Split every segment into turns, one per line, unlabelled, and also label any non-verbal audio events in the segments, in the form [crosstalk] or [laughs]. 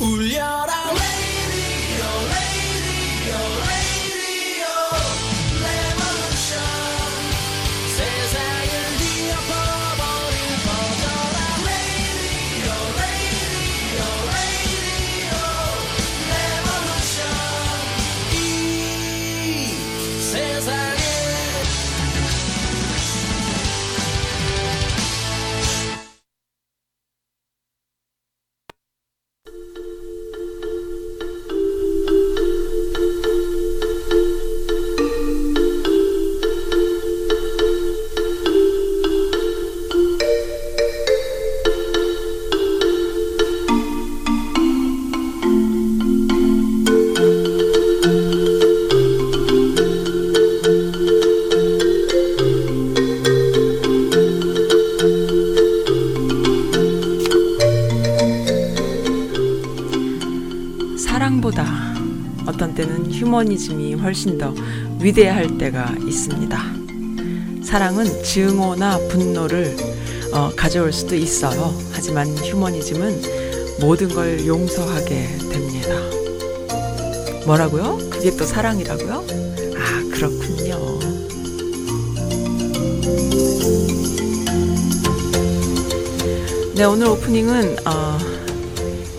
울려라
훨씬 더 위대할 때가 있습니다. 사랑은 증오나 분노를 어, 가져올 수도 있어요. 하지만 휴머니즘은 모든 걸 용서하게 됩니다. 뭐라고요? 그게 또 사랑이라고요? 아, 그렇군요. 네, 오늘 오프닝은 어,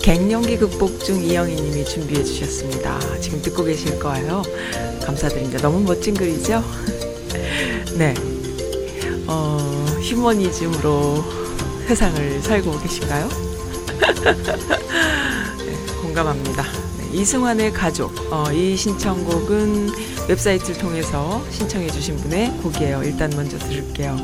갱년기 극복 중 이영희 님이 준비해 주셨습니다. 지금 듣고 계실 거예요. 감사드립니다. 너무 멋진 글이죠? [laughs] 네. 어, 휴머니즘으로 세상을 살고 계신가요? [laughs] 네, 공감합니다. 네, 이승환의 가족. 어, 이 신청곡은 웹사이트를 통해서 신청해 주신 분의 곡이에요. 일단 먼저 들을게요.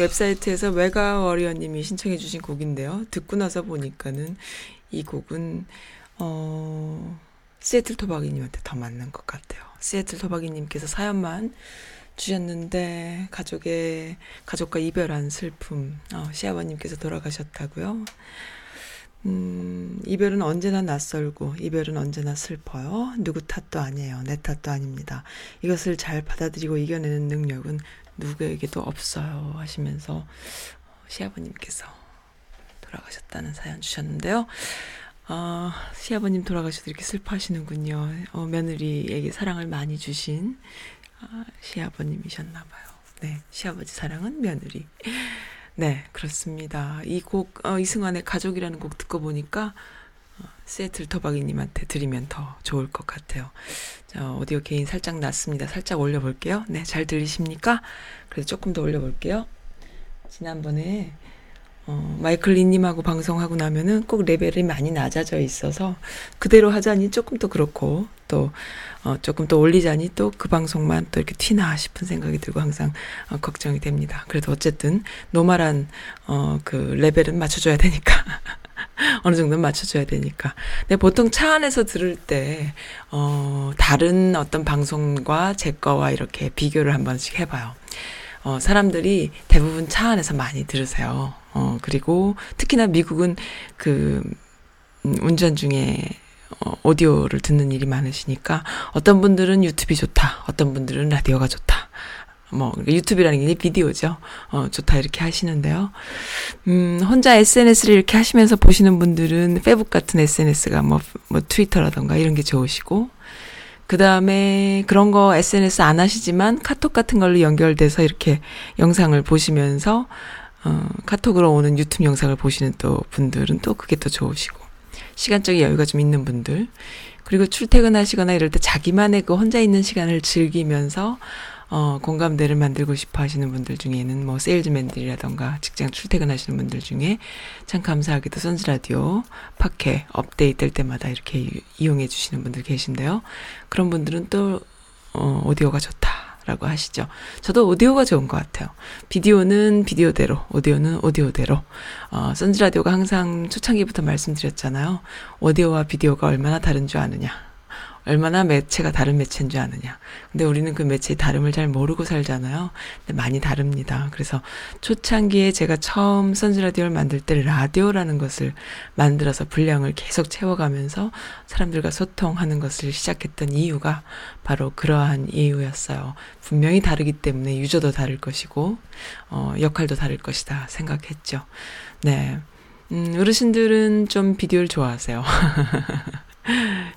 웹사이트에서 외가 워리어님이 신청해주신 곡인데요. 듣고 나서 보니까는 이 곡은 어, 시애틀 토박이님한테 더 맞는 것 같아요. 시애틀 토박이님께서 사연만 주셨는데 가족의 가족과 이별한 슬픔, 어, 시아버님께서 돌아가셨다고요. 음, 이별은 언제나 낯설고 이별은 언제나 슬퍼요. 누구 탓도 아니에요. 내 탓도 아닙니다. 이것을 잘 받아들이고 이겨내는 능력은 누구에게도 없어요. 하시면서 시아버님께서 돌아가셨다는 사연 주셨는데요. 아, 시아버님 돌아가셔도 이렇게 슬퍼하시는군요. 어, 며느리에게 사랑을 많이 주신 아, 시아버님이셨나 봐요. 네, 시아버지 사랑은 며느리. 네, 그렇습니다. 이 곡, 어, 이승환의 가족이라는 곡 듣고 보니까, 어, 세틀 토박이님한테 드리면 더 좋을 것 같아요. 자, 오디오 개인 살짝 났습니다. 살짝 올려볼게요. 네, 잘 들리십니까? 그래서 조금 더 올려볼게요. 지난번에, 어, 마이클 리님하고 방송하고 나면은 꼭 레벨이 많이 낮아져 있어서 그대로 하자니 조금 더 그렇고 또 어, 조금 더 올리자니 또 그 방송만 또 이렇게 튀나 싶은 생각이 들고 항상 어, 걱정이 됩니다. 그래도 어쨌든 노말한 어, 그 레벨은 맞춰줘야 되니까. [laughs] [laughs] 어느 정도는 맞춰줘야 되니까. 근데 보통 차 안에서 들을 때, 어, 다른 어떤 방송과 제 거와 이렇게 비교를 한 번씩 해봐요. 어, 사람들이 대부분 차 안에서 많이 들으세요. 어, 그리고 특히나 미국은 그, 음, 운전 중에 어, 오디오를 듣는 일이 많으시니까 어떤 분들은 유튜브이 좋다. 어떤 분들은 라디오가 좋다. 뭐 유튜브라는 게 비디오죠. 어, 좋다 이렇게 하시는데요. 음, 혼자 SNS를 이렇게 하시면서 보시는 분들은 페북 같은 SNS가 뭐, 뭐 트위터라던가 이런 게 좋으시고 그 다음에 그런 거 SNS 안 하시지만 카톡 같은 걸로 연결돼서 이렇게 영상을 보시면서 어, 카톡으로 오는 유튜브 영상을 보시는 또 분들은 또 그게 또 좋으시고 시간적인 여유가 좀 있는 분들 그리고 출퇴근하시거나 이럴 때 자기만의 그 혼자 있는 시간을 즐기면서 어, 공감대를 만들고 싶어 하시는 분들 중에는 뭐 세일즈맨들이라던가 직장 출퇴근하시는 분들 중에 참 감사하게도 선즈라디오 팟캐 업데이트 될 때마다 이렇게 이- 이용해 주시는 분들 계신데요. 그런 분들은 또 어, 오디오가 좋다라고 하시죠. 저도 오디오가 좋은 것 같아요. 비디오는 비디오대로, 오디오는 오디오대로. 어, 선즈라디오가 항상 초창기부터 말씀드렸잖아요. 오디오와 비디오가 얼마나 다른 줄 아느냐. 얼마나 매체가 다른 매체인 줄 아느냐. 근데 우리는 그 매체의 다름을 잘 모르고 살잖아요. 근데 많이 다릅니다. 그래서 초창기에 제가 처음 선즈라디오를 만들 때 라디오라는 것을 만들어서 분량을 계속 채워가면서 사람들과 소통하는 것을 시작했던 이유가 바로 그러한 이유였어요. 분명히 다르기 때문에 유저도 다를 것이고, 어, 역할도 다를 것이다 생각했죠. 네. 음, 어르신들은 좀 비디오를 좋아하세요. [laughs]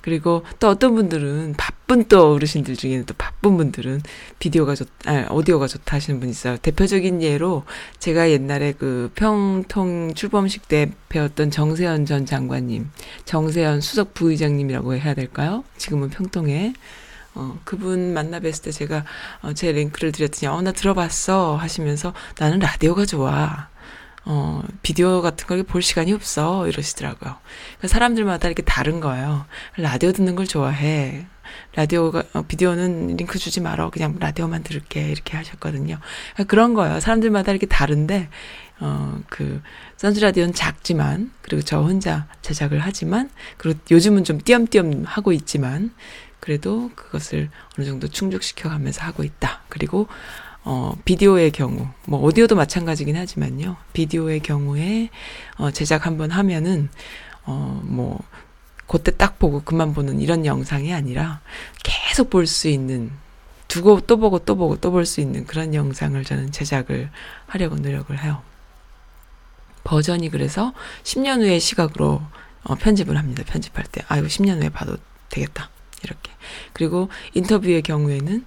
그리고 또 어떤 분들은 바쁜 또 어르신들 중에는 또 바쁜 분들은 비디오가 좋, 아, 오디오가 좋다 하시는 분 있어요. 대표적인 예로 제가 옛날에 그 평통 출범식 때 배웠던 정세현 전 장관님, 정세현 수석 부의장님이라고 해야 될까요? 지금은 평통에. 어, 그분 만나 뵀을 때 제가 어, 제 링크를 드렸더니, 어, 나 들어봤어. 하시면서 나는 라디오가 좋아. 어, 비디오 같은 걸 볼 시간이 없어. 이러시더라고요. 그러니까 사람들마다 이렇게 다른 거예요. 라디오 듣는 걸 좋아해. 라디오가, 어, 비디오는 링크 주지 말어. 그냥 라디오만 들을게. 이렇게 하셨거든요. 그러니까 그런 거예요. 사람들마다 이렇게 다른데, 어, 그, 선즈라디오는 작지만, 그리고 저 혼자 제작을 하지만, 그리고 요즘은 좀 띄엄띄엄 하고 있지만, 그래도 그것을 어느 정도 충족시켜 가면서 하고 있다. 그리고 어, 비디오의 경우, 뭐, 오디오도 마찬가지긴 하지만요. 비디오의 경우에, 어, 제작 한번 하면은, 어, 뭐, 그때 딱 보고 그만 보는 이런 영상이 아니라 계속 볼 수 있는, 두고 또 보고 또 보고 또 볼 수 있는 그런 영상을 저는 제작을 하려고 노력을 해요. 버전이 그래서 10년 후의 시각으로 어, 편집을 합니다. 편집할 때. 아이고, 10년 후에 봐도 되겠다. 이렇게. 그리고 인터뷰의 경우에는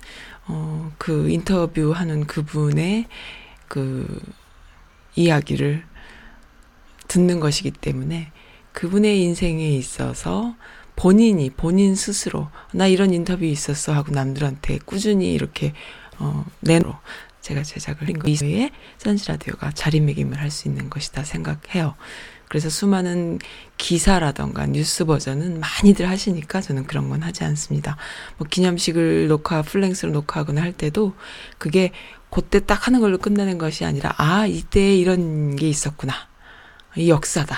어, 그 인터뷰하는 그분의 그 이야기를 듣는 것이기 때문에 그분의 인생에 있어서 본인이 본인 스스로 나 이런 인터뷰 있었어 하고 남들한테 꾸준히 이렇게 어, 내로 제가 제작을 한 거에 선지라디오가 자리매김을 할 수 있는 것이다 생각해요. 그래서 수많은 기사라던가 뉴스 버전은 많이들 하시니까 저는 그런 건 하지 않습니다. 뭐 기념식을 녹화, 플랭스로 녹화하거나 할 때도 그게 그때 딱 하는 걸로 끝나는 것이 아니라 아, 이때 이런 게 있었구나. 이 역사다.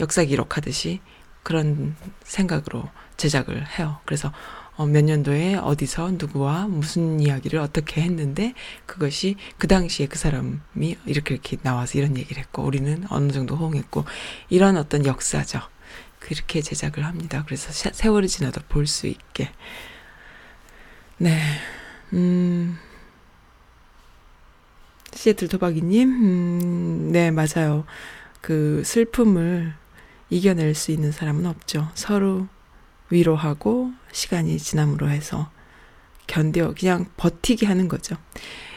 역사 기록하듯이 그런 생각으로 제작을 해요. 그래서 어, 몇 년도에 어디서 누구와 무슨 이야기를 어떻게 했는데 그것이 그 당시에 그 사람이 이렇게 이렇게 나와서 이런 얘기를 했고 우리는 어느 정도 호응했고 이런 어떤 역사죠. 그렇게 제작을 합니다. 그래서 세- 세월이 지나도 볼 수 있게. 네. 음. 시애틀 도박이님, 음, 네, 맞아요. 그 슬픔을 이겨낼 수 있는 사람은 없죠. 서로 위로하고 시간이 지남으로 해서 견뎌 그냥 버티게 하는 거죠.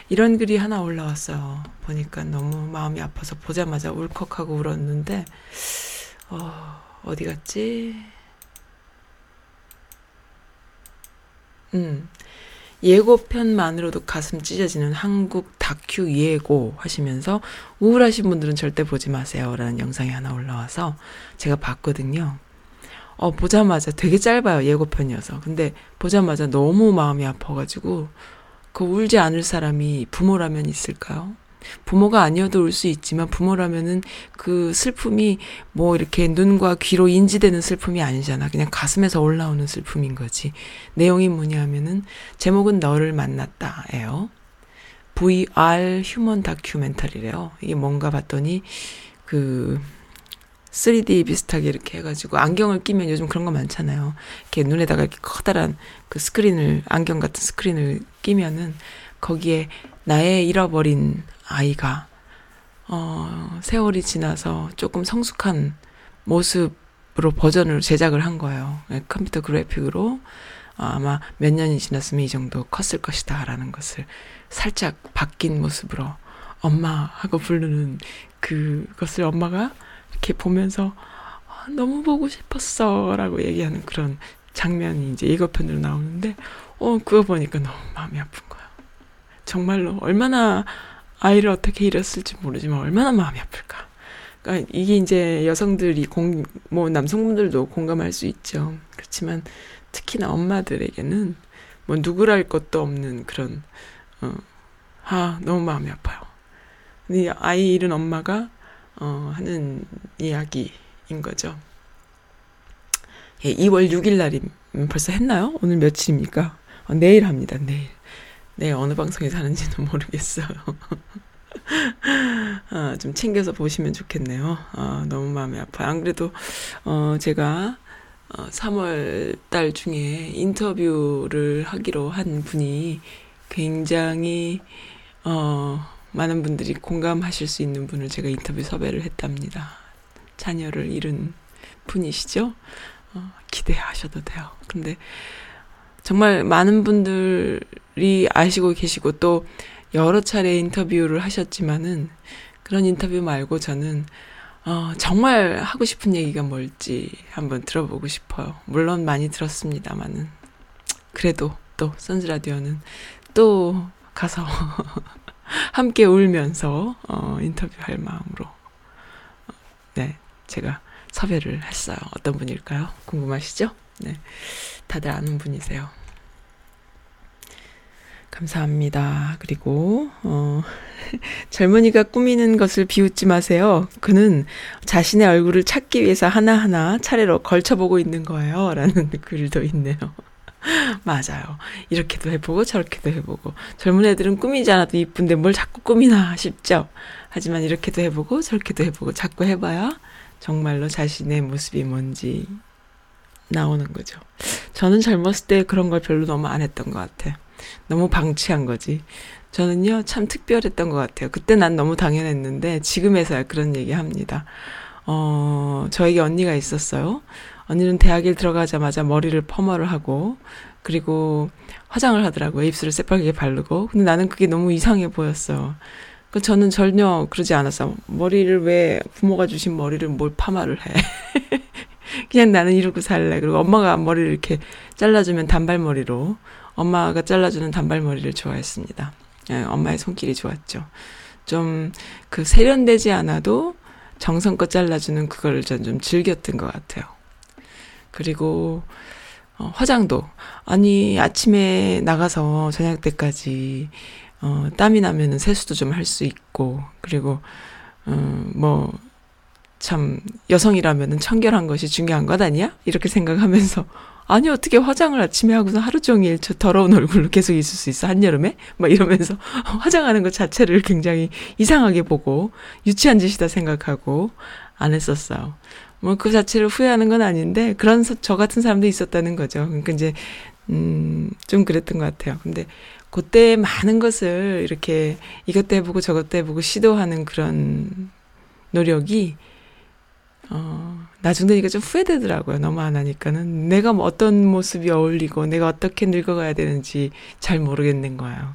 이런 글이 하나 올라왔어요. 보니까 너무 마음이 아파서 보자마자 울컥하고 울었는데 어, 어디 갔지? 음. 예고편만으로도 가슴 찢어지는 한국 다큐 예고 하시면서 우울하신 분들은 절대 보지 마세요. 라는 영상이 하나 올라와서 제가 봤거든요. 어, 보자마자 되게 짧아요. 예고편이어서. 근데 보자마자 너무 마음이 아파가지고 그 울지 않을 사람이 부모라면 있을까요? 부모가 아니어도 울 수 있지만 부모라면은 그 슬픔이 뭐 이렇게 눈과 귀로 인지되는 슬픔이 아니잖아. 그냥 가슴에서 올라오는 슬픔인 거지. 내용이 뭐냐면은 제목은 너를 만났다예요. VR 휴먼 다큐멘터리래요. 이게 뭔가 봤더니 그 3D 비슷하게 이렇게 해가지고 안경을 끼면 요즘 그런 거 많잖아요. 이렇게 눈에다가 이렇게 커다란 그 스크린을 안경 같은 스크린을 끼면은 거기에 나의 잃어버린 아이가 어 세월이 지나서 조금 성숙한 모습으로 버전으로 제작을 한 거예요. 네, 컴퓨터 그래픽으로 어, 아마 몇 년이 지났으면 이 정도 컸을 것이다라는 것을 살짝 바뀐 모습으로 엄마 하고 부르는 그것을 엄마가 이렇게 보면서 아, 너무 보고 싶었어라고 얘기하는 그런 장면이 이제 예고편으로 나오는데 어 그거 보니까 너무 마음이 아픈 거야. 정말로 얼마나 아이를 어떻게 잃었을지 모르지만 얼마나 마음이 아플까. 그러니까 이게 이제 여성들이 공, 뭐 남성분들도 공감할 수 있죠. 그렇지만 특히나 엄마들에게는 뭐 누구랄 것도 없는 그런 어, 아 너무 마음이 아파요. 이 아이 잃은 엄마가 어, 하는 이야기인 거죠. 예, 2월 6일 날이면 벌써 했나요? 오늘 며칠입니까? 어, 내일 합니다. 내일. 내일 어느 방송에서 하는지는 [laughs] 모르겠어요. [laughs] 아, 좀 챙겨서 보시면 좋겠네요. 아, 너무 마음이 아파요. 안 그래도 어, 제가 어, 3월 달 중에 인터뷰를 하기로 한 분이 굉장히 어, 많은 분들이 공감하실 수 있는 분을 제가 인터뷰 섭외를 했답니다. 자녀를 잃은 분이시죠? 어, 기대하셔도 돼요. 근데 정말 많은 분들이 아시고 계시고 또 여러 차례 인터뷰를 하셨지만은 그런 인터뷰 말고 저는 어, 정말 하고 싶은 얘기가 뭘지 한번 들어보고 싶어요. 물론 많이 들었습니다만은 그래도 또 선즈 라디오는 또 가서 [laughs] 함께 울면서 어, 인터뷰할 마음으로 어, 네 제가 섭외를 했어요. 어떤 분일까요? 궁금하시죠? 네 다들 아는 분이세요. 감사합니다. 그리고 어, [laughs] 젊은이가 꾸미는 것을 비웃지 마세요. 그는 자신의 얼굴을 찾기 위해서 하나하나 차례로 걸쳐보고 있는 거예요. 라는 [laughs] 글도 있네요. [laughs] 맞아요. 이렇게도 해보고 저렇게도 해보고 젊은 애들은 꾸미지 않아도 이쁜데 뭘 자꾸 꾸미나 싶죠. 하지만 이렇게도 해보고 저렇게도 해보고 자꾸 해봐야 정말로 자신의 모습이 뭔지 나오는 거죠. 저는 젊었을 때 그런 걸 별로 너무 안 했던 것 같아요. 너무 방치한 거지. 저는요, 참 특별했던 것 같아요. 그때 난 너무 당연했는데, 지금에서야 그런 얘기 합니다. 어, 저에게 언니가 있었어요. 언니는 대학에 들어가자마자 머리를 퍼머를 하고, 그리고 화장을 하더라고요. 입술을 새빨개 바르고. 근데 나는 그게 너무 이상해 보였어요. 그 저는 전혀 그러지 않았어. 머리를 왜 부모가 주신 머리를 뭘 파마를 해. [laughs] 그냥 나는 이러고 살래. 그리고 엄마가 머리를 이렇게 잘라주면 단발머리로 엄마가 잘라주는 단발머리를 좋아했습니다. 예, 엄마의 손길이 좋았죠. 좀 그 세련되지 않아도 정성껏 잘라주는 그거를 전좀 즐겼던 것 같아요. 그리고 어, 화장도 아니 아침에 나가서 저녁 때까지 어, 땀이 나면은 세수도 좀 할 수 있고 그리고 어, 뭐참 여성이라면은 청결한 것이 중요한 것 아니야? 이렇게 생각하면서 [laughs] 아니 어떻게 화장을 아침에 하고서 하루 종일 저 더러운 얼굴로 계속 있을 수 있어 한여름에 막 이러면서 [laughs] 화장하는 것 자체를 굉장히 이상하게 보고 유치한 짓이다 생각하고 안 했었어요. 뭐 그 자체를 후회하는 건 아닌데 그런 서- 저 같은 사람도 있었다는 거죠. 그러니까 이제 음 좀 그랬던 것 같아요. 근데 그때 많은 것을 이렇게 이것도 해보고 저것도 해보고 시도하는 그런 노력이 어, 나중 되니까 좀 후회되더라고요. 너무 안 하니까는. 내가 뭐 어떤 모습이 어울리고 내가 어떻게 늙어가야 되는지 잘 모르겠는 거예요.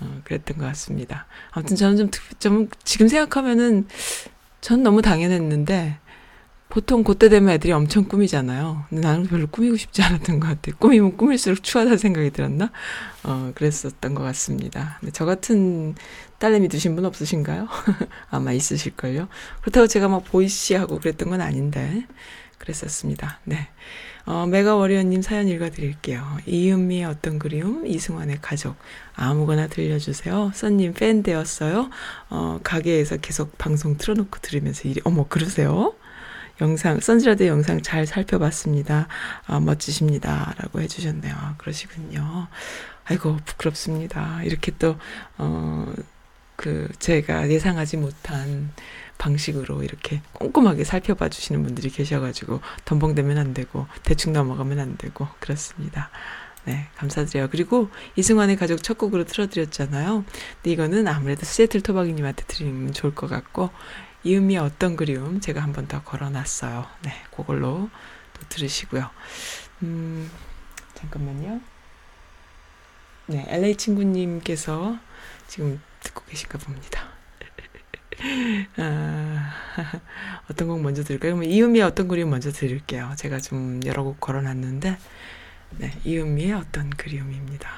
어, 그랬던 것 같습니다. 아무튼 저는 좀, 특- 좀 지금 생각하면은 전 너무 당연했는데 보통 그때 되면 애들이 엄청 꾸미잖아요. 근데 나는 별로 꾸미고 싶지 않았던 것 같아요. 꾸미면 꾸밀수록 추하다는 생각이 들었나? 어, 그랬었던 것 같습니다. 근데 저 같은 딸내미 두신 분 없으신가요? [laughs] 아마 있으실걸요? 그렇다고 제가 막 보이시하고 그랬던 건 아닌데, 그랬었습니다. 네. 어, 메가워리어님 사연 읽어드릴게요. 이은미의 어떤 그리움, 이승환의 가족. 아무거나 들려주세요. 써님 팬 되었어요. 어, 가게에서 계속 방송 틀어놓고 들으면서 이리, 어머, 그러세요? 영상, 선즈라드 영상 잘 살펴봤습니다. 아, 멋지십니다. 라고 해주셨네요. 아, 그러시군요. 아이고, 부끄럽습니다. 이렇게 또, 어,
그 제가 예상하지 못한 방식으로 이렇게 꼼꼼하게 살펴봐 주시는 분들이 계셔가지고 덤벙대면 안 되고 대충 넘어가면 안 되고 그렇습니다. 네, 감사드려요. 그리고 이승환의 가족 첫 곡으로 틀어드렸잖아요. 근데 이거는 아무래도 시애틀 토박이님한테 드리면 좋을 것 같고 이은미의 어떤 그리움 제가 한 번 더 걸어놨어요. 네, 그걸로 또 들으시고요. 음, 잠깐만요. 네, LA 친구님께서 지금 듣고 계신가 봅니다. [laughs] 아, [laughs] 어떤 곡 먼저 들을까요? 그러면 이은미의 어떤 그리움 먼저 들을게요. 제가 좀 여러 곡 걸어놨는데, 네, 이은미의 어떤 그리움입니다.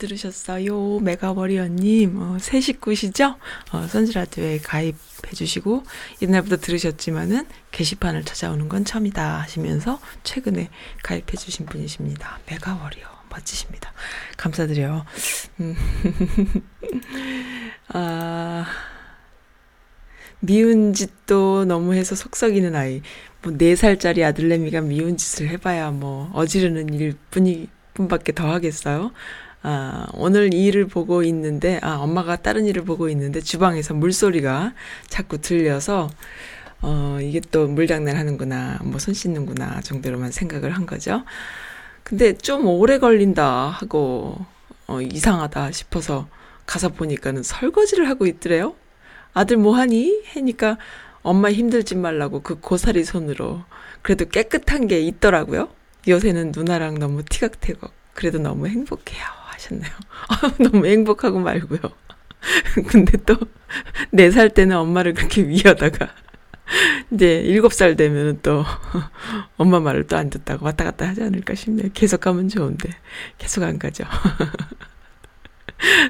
들으셨어요. 메가워리어님, 어, 새 식구시죠? 어, 선즈라디오에 가입해주시고, 옛날부터 들으셨지만은 게시판을 찾아오는 건 처음이다 하시면서 최근에 가입해주신 분이십니다. 메가워리어. 멋지십니다. 감사드려요. 음. [laughs] 아, 미운 짓도 너무 해서 속썩이는 아이. 뭐, 네 살짜리 아들내미가 미운 짓을 해봐야 뭐, 어지르는 일 뿐이, 뿐밖에 더 하겠어요? 아, 오늘 이 일을 보고 있는데, 아, 엄마가 다른 일을 보고 있는데, 주방에서 물소리가 자꾸 들려서, 어, 이게 또 물장난 하는구나, 뭐, 손 씻는구나, 정도로만 생각을 한 거죠. 근데 좀 오래 걸린다 하고, 어, 이상하다 싶어서 가서 보니까는 설거지를 하고 있더래요. 아들 뭐 하니? 하니까 엄마 힘들지 말라고 그 고사리 손으로 그래도 깨끗한 게 있더라고요. 요새는 누나랑 너무 티각태각 그래도 너무 행복해요 하셨네요. [laughs] 너무 행복하고 말고요. [laughs] 근데 또 네 살 때는 엄마를 그렇게 위하다가 [laughs] 이제 일곱 살 되면은 또 엄마 말을 또 안 듣다가 왔다 갔다 하지 않을까 싶네요. 계속 가면 좋은데 계속 안 가죠.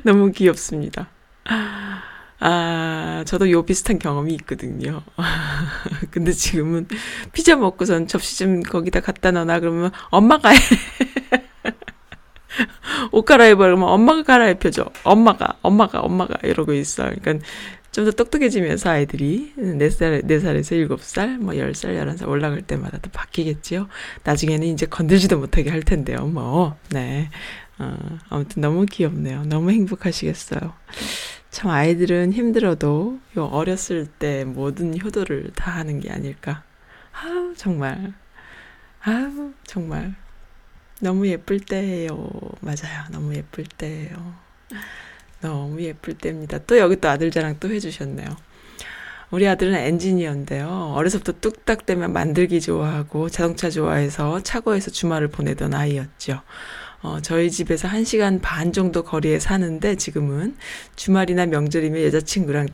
너무 귀엽습니다. 아, 저도 요 비슷한 경험이 있거든요. 근데 지금은 피자 먹고선 접시 좀 거기다 갖다 놔놔 그러면 엄마가 해. [laughs] 옷 갈아입어 그러면 엄마가 갈아입혀줘. 엄마가, 엄마가, 엄마가 이러고 있어. 그러니까 좀 더 똑똑해지면서 아이들이 4살, 4살에서 7살, 뭐 10살, 11살 올라갈 때마다 또 바뀌겠지요. 나중에는 이제 건들지도 못하게 할 텐데요. 뭐, 네. 어, 아무튼 너무 귀엽네요. 너무 행복하시겠어요. 참 아이들은 힘들어도 요 어렸을 때 모든 효도를 다 하는 게 아닐까. 아우, 정말. 아우, 정말. 너무 예쁠 때예요. 맞아요. 너무 예쁠 때예요. 너무 예쁠 때입니다. 또 여기 또 아들 자랑 또 해주셨네요. 우리 아들은 엔지니어인데요. 어려서부터 뚝딱 되면 만들기 좋아하고 자동차 좋아해서 차고에서 주말을 보내던 아이였죠. 어, 저희 집에서 한 시간 반 정도 거리에 사는데 지금은 주말이나 명절이면 여자친구랑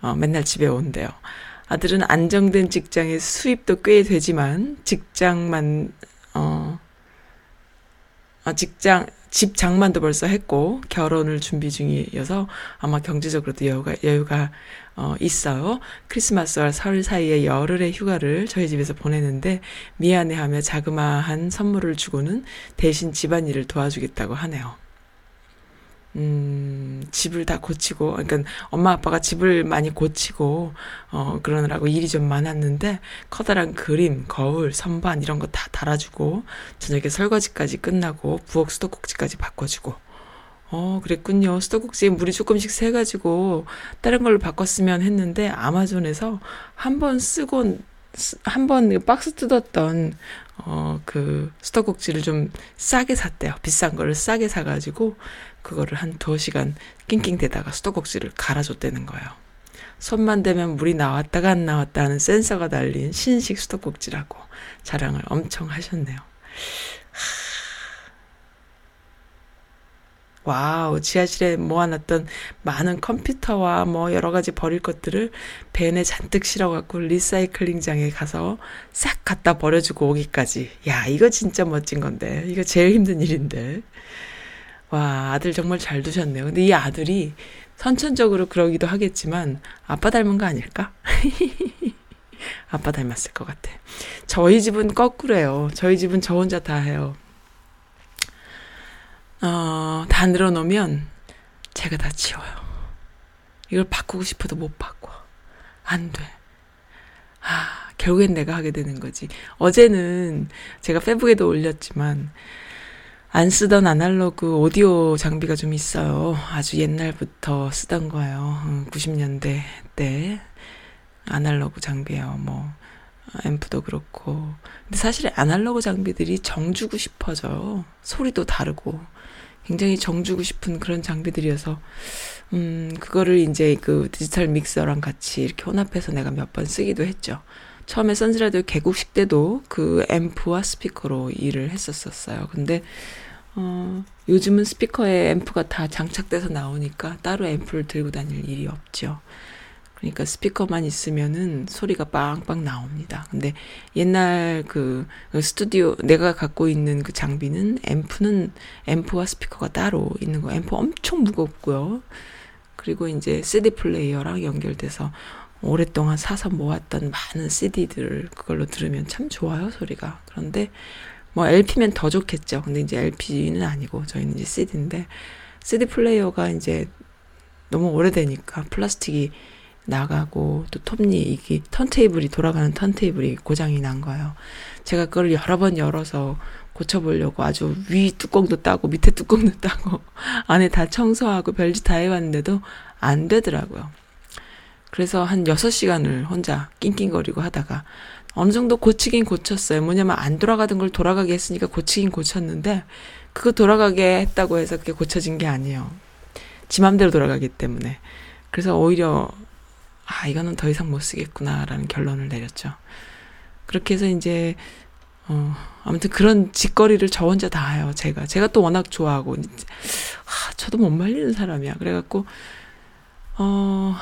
어, 맨날 집에 온대요. 아들은 안정된 직장에 수입도 꽤 되지만 직장만 어, 아, 직장, 집 장만도 벌써 했고, 결혼을 준비 중이어서 아마 경제적으로도 여유가, 여유가, 어, 있어요. 크리스마스와 설 사이에 열흘의 휴가를 저희 집에서 보내는데, 미안해하며 자그마한 선물을 주고는 대신 집안일을 도와주겠다고 하네요. 음, 집을 다 고치고, 그러니까 엄마 아빠가 집을 많이 고치고, 어, 그러느라고 일이 좀 많았는데, 커다란 그림, 거울, 선반 이런 거 다 달아주고, 저녁에 설거지까지 끝나고, 부엌 수도꼭지까지 바꿔주고, 어, 그랬군요. 수도꼭지에 물이 조금씩 새가지고, 다른 걸로 바꿨으면 했는데, 아마존에서 한 번 쓰고, 한 번 박스 뜯었던, 어, 그, 수도꼭지를 좀 싸게 샀대요. 비싼 거를 싸게 사가지고, 그거를 한 두어 시간 낑낑대다가 수도꼭지를 갈아줬다는 거예요. 손만 대면 물이 나왔다가 안 나왔다 하는 센서가 달린 신식 수도꼭지라고 자랑을 엄청 하셨네요. wow, 지하실에 모아놨던 많은 컴퓨터와 뭐 여러 가지 버릴 것들을 벤에 잔뜩 실어갖고 리사이클링장에 가서 싹 갖다 버려주고 오기까지. 야, 이거 진짜 멋진 건데. 이거 제일 힘든 일인데. 와, 아들 정말 잘 두셨네요. 근데 이 아들이 선천적으로 그러기도 하겠지만 아빠 닮은 거 아닐까? [laughs] 아빠 닮았을 것 같아. 저희 집은 거꾸로예요. 저희 집은 저 혼자 다 해요. 어, 다 늘어놓으면 제가 다 치워요. 이걸 바꾸고 싶어도 못 바꿔. 안 돼. 아, 결국엔 내가 하게 되는 거지. 어제는 제가 페북에도 올렸지만 안 쓰던 아날로그 오디오 장비가 좀 있어요. 아주 옛날부터 쓰던 거예요. 90년대 때 아날로그 장비예요. 뭐 앰프도 그렇고. 근데 사실 아날로그 장비들이 정주고 싶어져요. 소리도 다르고 굉장히 정주고 싶은 그런 장비들이어서 음 그거를 이제 그 디지털 믹서랑 같이 이렇게 혼합해서 내가 몇 번 쓰기도 했죠. 처음에 선즈라디오 개국식 때도 그 앰프와 스피커로 일을 했었었어요. 근데 어, 요즘은 스피커에 앰프가 다 장착돼서 나오니까 따로 앰프를 들고 다닐 일이 없죠. 그러니까 스피커만 있으면은 소리가 빵빵 나옵니다. 근데 옛날 그, 그 스튜디오 내가 갖고 있는 그 장비는 앰프는 앰프와 스피커가 따로 있는 거. 앰프 엄청 무겁고요. 그리고 이제 CD 플레이어랑 연결돼서 오랫동안 사서 모았던 많은 CD들을 그걸로 들으면 참 좋아요, 소리가. 그런데 뭐 LP면 더 좋겠죠. 근데 이제 LP는 아니고 저희는 이제 CD인데 CD 플레이어가 이제 너무 오래되니까 플라스틱이 나가고 또 톱니 이게 턴테이블이 돌아가는 턴테이블이 고장이 난 거예요. 제가 그걸 여러 번 열어서 고쳐보려고 아주 위 뚜껑도 따고 밑에 뚜껑도 [laughs] 따고 안에 다 청소하고 별짓 다 해봤는데도 안 되더라고요. 그래서 한 6시간을 혼자 낑낑거리고 하다가 어느 정도 고치긴 고쳤어요. 뭐냐면 안 돌아가던 걸 돌아가게 했으니까 고치긴 고쳤는데 그거 돌아가게 했다고 해서 그게 고쳐진 게 아니에요. 지 맘대로 돌아가기 때문에. 그래서 오히려 아, 이거는 더 이상 못 쓰겠구나라는 결론을 내렸죠. 그렇게 해서 이제 어, 아무튼 그런 짓거리를 저 혼자 다 해요, 제가. 제가 또 워낙 좋아하고, 아, 저도 못 말리는 사람이야. 그래갖고, 어,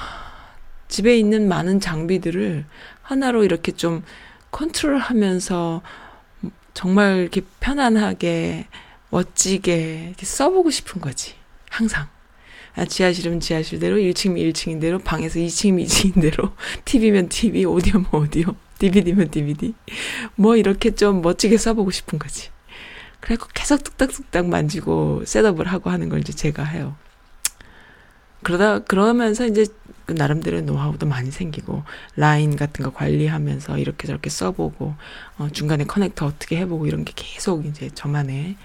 집에 있는 많은 장비들을 하나로 이렇게 좀 컨트롤 하면서 정말 이렇게 편안하게, 멋지게 이렇게 써보고 싶은 거지. 항상. 아, 지하실이면 지하실대로, 1층이면 1층인 대로, 방에서 2층이면 2층인 대로, TV면 [laughs] TV, 오디오면 오디오, DVD면 DVD. 뭐 이렇게 좀 멋지게 써보고 싶은 거지. 그래갖고 계속 뚝딱뚝딱 만지고 셋업을 하고 하는 걸 이제 제가 해요. 그러다, 그러면서 이제 그 나름대로 노하우도 많이 생기고, 라인 같은 거 관리하면서 이렇게 저렇게 써보고, 어, 중간에 커넥터 어떻게 해보고 이런 게 계속 이제 저만의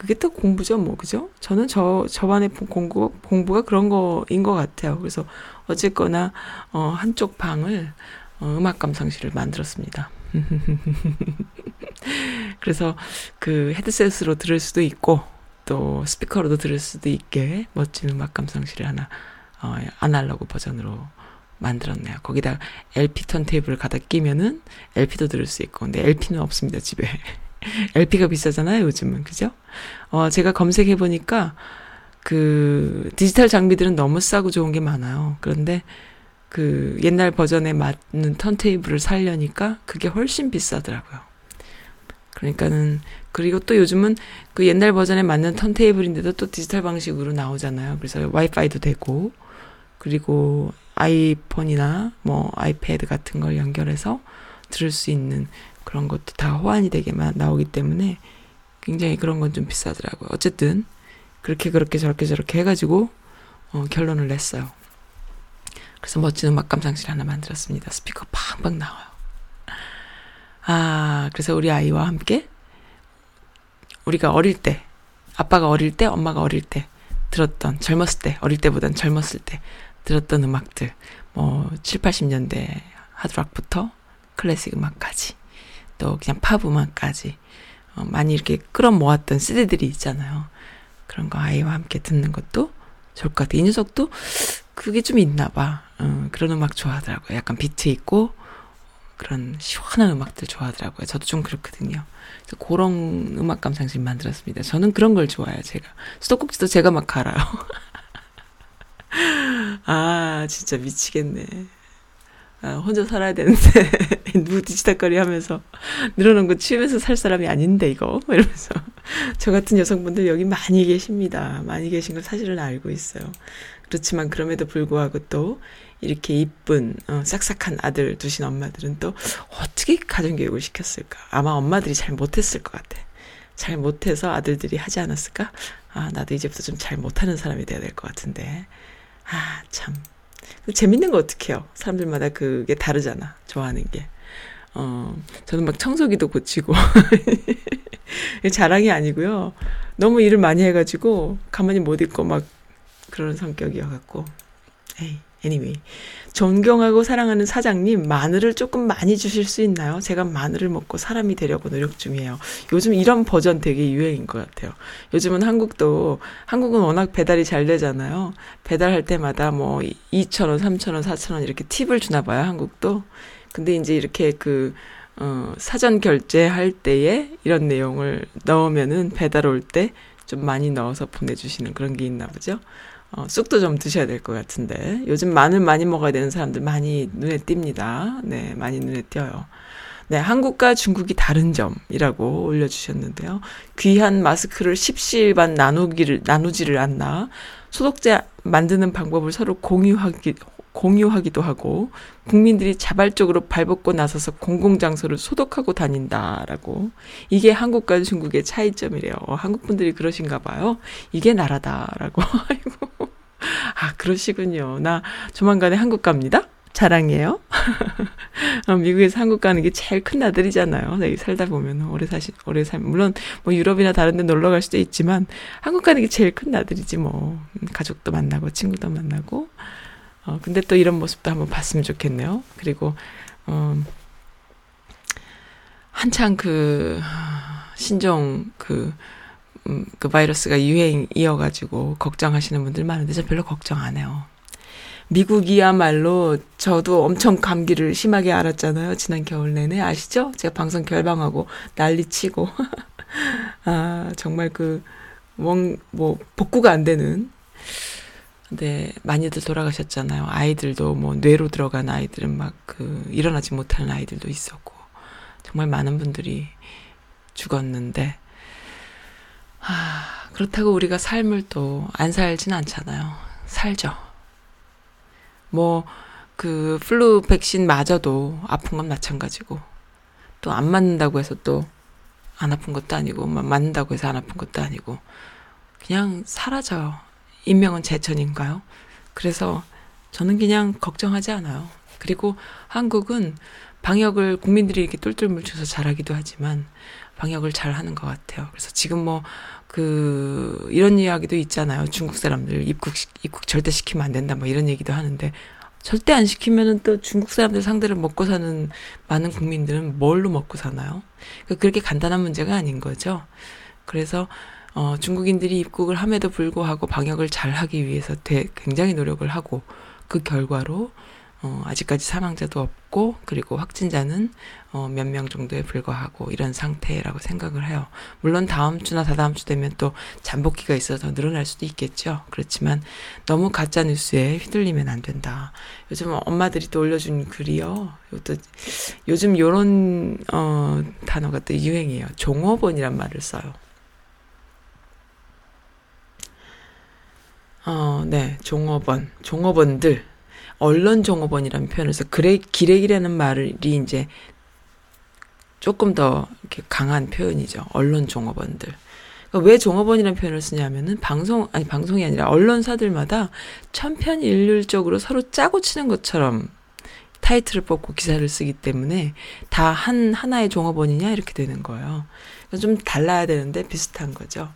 그게 또 공부죠, 뭐, 그죠? 저는 저, 저만의 공부, 공부가 그런 거인 것 같아요. 그래서 어쨌거나, 어, 한쪽 방을, 어, 음악 감상실을 만들었습니다. [laughs] 그래서 그 헤드셋으로 들을 수도 있고, 또 스피커로도 들을 수도 있게 멋진 음악 감상실을 하나, 어, 아날로그 버전으로 만들었네요. 거기다 LP 턴테이블을 갖다 끼면은 LP도 들을 수 있고, 근데 LP는 없습니다, 집에. [laughs] LP가 비싸잖아요, 요즘은. 그죠? 어, 제가 검색해 보니까 그 디지털 장비들은 너무 싸고 좋은 게 많아요. 그런데 그 옛날 버전에 맞는 턴테이블을 살려니까 그게 훨씬 비싸더라고요. 그러니까는 그리고 또 요즘은 그 옛날 버전에 맞는 턴테이블인데도 또 디지털 방식으로 나오잖아요. 그래서 와이파이도 되고 그리고 아이폰이나 뭐 아이패드 같은 걸 연결해서 들을 수 있는 그런 것도 다 호환이 되게만 나오기 때문에 굉장히 그런 건 좀 비싸더라고요. 어쨌든 그렇게 그렇게 저렇게 저렇게 해가지고 어, 결론을 냈어요. 그래서 멋진 음악 감상실 하나 만들었습니다. 스피커 팡팡 나와요. 아, 그래서 우리 아이와 함께 우리가 어릴 때, 아빠가 어릴 때, 엄마가 어릴 때 들었던, 젊었을 때, 어릴 때보단 젊었을 때 들었던 음악들, 뭐, 7, 80년대 하드락부터 클래식 음악까지, 또 그냥 팝 음악까지, 어, 많이 이렇게 끌어 모았던 CD들이 있잖아요. 그런 거 아이와 함께 듣는 것도 좋을 것 같아. 이 녀석도 그게 좀 있나 봐. 어, 그런 음악 좋아하더라고요. 약간 비트 있고, 그런 시원한 음악들 좋아하더라고요. 저도 좀 그렇거든요. 그래서 그런 음악 감상실 만들었습니다. 저는 그런 걸 좋아해요, 제가. 수도꼭지도 제가 막 갈아요. [laughs] [laughs] 아, 진짜 미치겠네. 아, 혼자 살아야 되는데, [laughs] 뒤치다거리 하면서, 늘어놓은 거 치우면서 살 사람이 아닌데, 이거. 이러면서. [laughs] 저 같은 여성분들 여기 많이 계십니다. 많이 계신 걸 사실은 알고 있어요. 그렇지만 그럼에도 불구하고 또, 이렇게 이쁜, 어, 싹싹한 아들 두신 엄마들은 또, 어떻게 가정교육을 시켰을까? 아마 엄마들이 잘 못했을 것 같아. 잘 못해서 아들들이 하지 않았을까? 아, 나도 이제부터 좀 잘 못하는 사람이 돼야 될 것 같은데. 아, 참. 재밌는 거 어떡해요. 사람들마다 그게 다르잖아. 좋아하는 게. 어, 저는 막 청소기도 고치고. [laughs] 자랑이 아니고요. 너무 일을 많이 해가지고, 가만히 못 있고 막 그런 성격이어갖고. 에이, anyway. 존경하고 사랑하는 사장님, 마늘을 조금 많이 주실 수 있나요? 제가 마늘을 먹고 사람이 되려고 노력 중이에요. 요즘 이런 버전 되게 유행인 것 같아요. 요즘은 한국도, 한국은 워낙 배달이 잘 되잖아요. 배달할 때마다 뭐 2,000원, 3,000원, 4,000원 이렇게 팁을 주나 봐요, 한국도. 근데 이제 이렇게 그, 어, 사전 결제할 때에 이런 내용을 넣으면은 배달 올 때 좀 많이 넣어서 보내주시는 그런 게 있나 보죠. 어, 쑥도 좀 드셔야 될 것 같은데 요즘 마늘 많이 먹어야 되는 사람들 많이 눈에 띕니다. 네, 많이 눈에 띄어요. 네, 한국과 중국이 다른 점이라고 올려주셨는데요. 귀한 마스크를 십시일반 나누기를 나누지를 않나 소독제 만드는 방법을 서로 공유하기 공유하기도 하고 국민들이 자발적으로 발벗고 나서서 공공장소를 소독하고 다닌다라고 이게 한국과 중국의 차이점이래요. 어, 한국 분들이 그러신가 봐요. 이게 나라다라고. [laughs] 아이고. 아 그러시군요. 나 조만간에 한국 갑니다. 자랑이에요. [laughs] 어, 미국에서 한국 가는 게 제일 큰 나들이잖아요. 여기 살다 보면 오래 사시 오래 살 물론 뭐 유럽이나 다른 데 놀러 갈 수도 있지만 한국 가는 게 제일 큰 나들이지 뭐 음, 가족도 만나고 친구도 만나고 어 근데 또 이런 모습도 한번 봤으면 좋겠네요. 그리고 어 한창 그 신종 그 음, 그 바이러스가 유행 이어가지고 걱정하시는 분들 많은데 저 별로 걱정 안 해요. 미국이야말로 저도 엄청 감기를 심하게 앓았잖아요. 지난 겨울 내내 아시죠? 제가 방송 결방하고 난리 치고 [laughs] 아 정말 그 원 뭐 복구가 안 되는 네 많이들 돌아가셨잖아요. 아이들도 뭐 뇌로 들어간 아이들은 막 그 일어나지 못하는 아이들도 있었고 정말 많은 분들이 죽었는데 아 그렇다고 우리가 삶을 또 안 살진 않잖아요. 살죠. 뭐, 그, 플루 백신 맞아도 아픈 건 마찬가지고, 또 안 맞는다고 해서 또 안 아픈 것도 아니고, 막 맞는다고 해서 안 아픈 것도 아니고, 그냥 사라져요. 인명은 제천인가요? 그래서 저는 그냥 걱정하지 않아요. 그리고 한국은 방역을 국민들이 이렇게 똘똘 뭉쳐서 잘하기도 하지만, 방역을 잘 하는 것 같아요. 그래서 지금 뭐, 그 이런 이야기도 있잖아요. 중국 사람들 입국 시- 입국 절대 시키면 안 된다 뭐 이런 얘기도 하는데 절대 안 시키면은 또 중국 사람들 상대로 먹고 사는 많은 국민들은 뭘로 먹고 사나요? 그러니까 그렇게 간단한 문제가 아닌 거죠. 그래서 어 중국인들이 입국을 함에도 불구하고 방역을 잘 하기 위해서 되, 굉장히 노력을 하고 그 결과로 어 아직까지 사망자도 없고 그리고 확진자는 어 몇 명 정도에 불과하고 이런 상태라고 생각을 해요. 물론 다음 주나 다다음 주 되면 또 잠복기가 있어서 더 늘어날 수도 있겠죠. 그렇지만 너무 가짜 뉴스에 휘둘리면 안 된다. 요즘 엄마들이 또 올려준 글이요. 이것도 요즘 요런 어 단어가 또 유행이에요. 종업원이란 말을 써요. 어, 네, 종업원, 종업원들, 언론 종업원이라는 표현을 써. 그래, 기레기라는 말이 이제 조금 더 이렇게 강한 표현이죠. 언론 종업원들. 그러니까 왜 종업원이라는 표현을 쓰냐면은 방송 아니 방송이 아니라 언론사들마다 천편일률적으로 서로 짜고 치는 것처럼 타이틀을 뽑고 기사를 쓰기 때문에 다 한 하나의 종업원이냐 이렇게 되는 거예요. 좀 달라야 되는데 비슷한 거죠.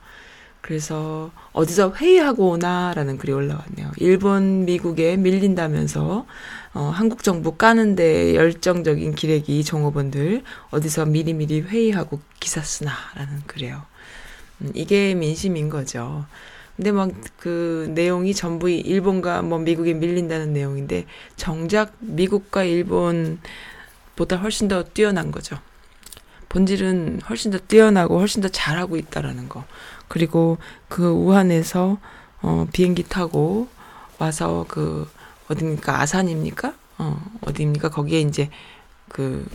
그래서 어디서 회의하고 오나라는 글이 올라왔네요. 일본 미국에 밀린다면서 어, 한국 정부 까는데 열정적인 기레기 종업원들 어디서 미리미리 회의하고 기사 쓰나라는 글이에요. 음, 이게 민심인 거죠. 근데 막 그 내용이 전부 일본과 뭐 미국에 밀린다는 내용인데 정작 미국과 일본보다 훨씬 더 뛰어난 거죠. 본질은 훨씬 더 뛰어나고 훨씬 더 잘하고 있다라는 거. 그리고 그 우한에서 어 비행기 타고 와서 그 어디입니까? 아산입니까? 어, 어디입니까? 거기에 이제 그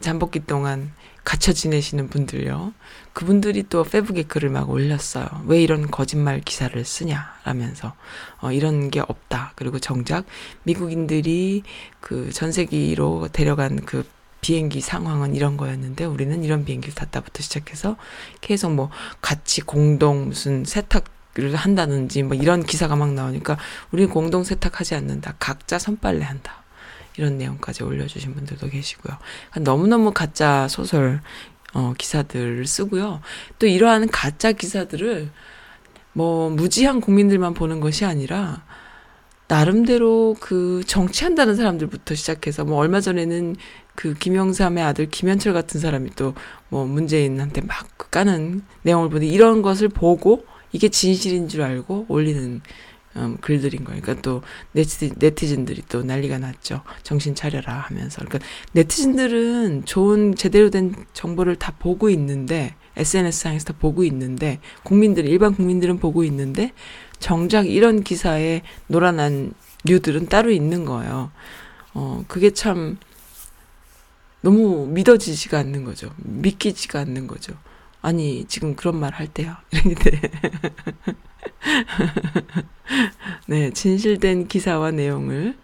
잠복기 동안 갇혀 지내시는 분들요. 그분들이 또 페북에 글을 막 올렸어요. 왜 이런 거짓말 기사를 쓰냐? 라면서, 어, 이런 게 없다. 그리고 정작 미국인들이 그 전세기로 데려간 그 비행기 상황은 이런 거였는데 우리는 이런 비행기를 탔다부터 시작해서 계속 뭐 같이 공동 무슨 세탁을 한다든지 뭐 이런 기사가 막 나오니까 우리 공동 세탁하지 않는다. 각자 선빨래 한다. 이런 내용까지 올려주신 분들도 계시고요. 너무너무 가짜 소설, 어, 기사들을 쓰고요. 또 이러한 가짜 기사들을 뭐 무지한 국민들만 보는 것이 아니라 나름대로 그 정치한다는 사람들부터 시작해서 뭐 얼마 전에는 그 김영삼의 아들 김현철 같은 사람이 또 뭐 문재인한테 막 까는 내용을 보니 이런 것을 보고 이게 진실인 줄 알고 올리는 음, 글들인 거예요. 그러니까 또 네티, 네티즌들이 또 난리가 났죠. 정신 차려라 하면서. 그러니까 네티즌들은 좋은 제대로 된 정보를 다 보고 있는데 SNS 상에서 다 보고 있는데 국민들 일반 국민들은 보고 있는데 정작 이런 기사에 노란한 류들은 따로 있는 거예요. 어, 그게 참 너무 믿어지지가 않는 거죠. 믿기지가 않는 거죠. 아니, 지금 그런 말 할 때야. [laughs] 이런데. [laughs] 네, 진실된 기사와 내용을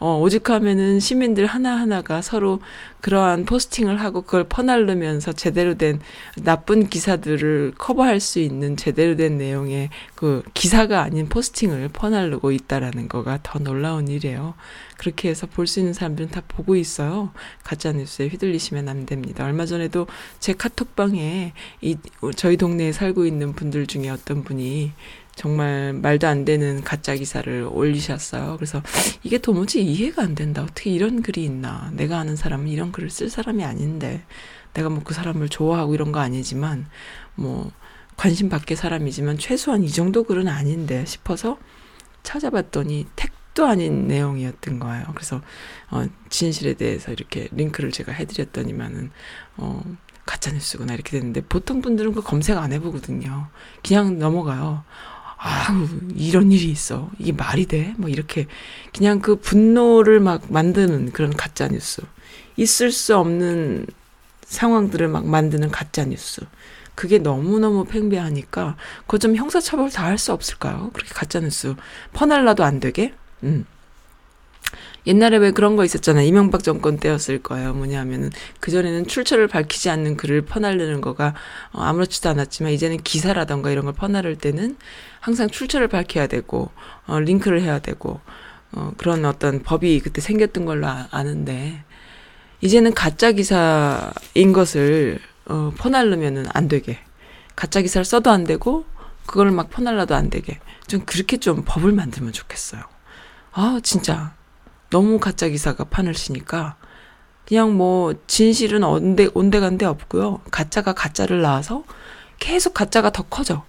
어, 오죽하면은 시민들 하나하나가 서로 그러한 포스팅을 하고 그걸 퍼날르면서 제대로 된 나쁜 기사들을 커버할 수 있는 제대로 된 내용의 그 기사가 아닌 포스팅을 퍼날르고 있다라는 거가 더 놀라운 일이에요. 그렇게 해서 볼 수 있는 사람들은 다 보고 있어요. 가짜 뉴스에 휘둘리시면 안 됩니다. 얼마 전에도 제 카톡방에 이 저희 동네에 살고 있는 분들 중에 어떤 분이 정말 말도 안 되는 가짜 기사를 올리셨어요. 그래서 이게 도무지 이해가 안 된다. 어떻게 이런 글이 있나. 내가 아는 사람은 이런 글을 쓸 사람이 아닌데. 내가 뭐 그 사람을 좋아하고 이런 거 아니지만, 뭐, 관심 밖의 사람이지만 최소한 이 정도 글은 아닌데 싶어서 찾아봤더니 택도 아닌 내용이었던 거예요. 그래서, 어, 진실에 대해서 이렇게 링크를 제가 해드렸더니만은, 어, 가짜뉴스구나 이렇게 됐는데 보통 분들은 그 검색 안 해보거든요. 그냥 넘어가요. 아우 이런 일이 있어 이게 말이 돼? 뭐 이렇게 그냥 그 분노를 막 만드는 그런 가짜 뉴스 있을 수 없는 상황들을 막 만드는 가짜 뉴스 그게 너무너무 팽배하니까 그거 좀 형사처벌 다 할 수 없을까요? 그렇게 가짜 뉴스 퍼날라도 안 되게 음. 옛날에 왜 그런 거 있었잖아요. 이명박 정권 때였을 거예요. 뭐냐면은 그전에는 출처를 밝히지 않는 글을 퍼날르는 거가 어, 아무렇지도 않았지만 이제는 기사라던가 이런 걸 퍼나를 때는 항상 출처를 밝혀야 되고 어, 링크를 해야 되고 어, 그런 어떤 법이 그때 생겼던 걸로 아, 아는데 이제는 가짜 기사인 것을 어, 퍼날르면은 안 되게 가짜 기사를 써도 안 되고 그걸 막 퍼날라도 안 되게 좀 그렇게 좀 법을 만들면 좋겠어요. 아 진짜 너무 가짜 기사가 판을 치니까 그냥 뭐 진실은 온데 온데간데 없고요. 가짜가 가짜를 낳아서 계속 가짜가 더 커져.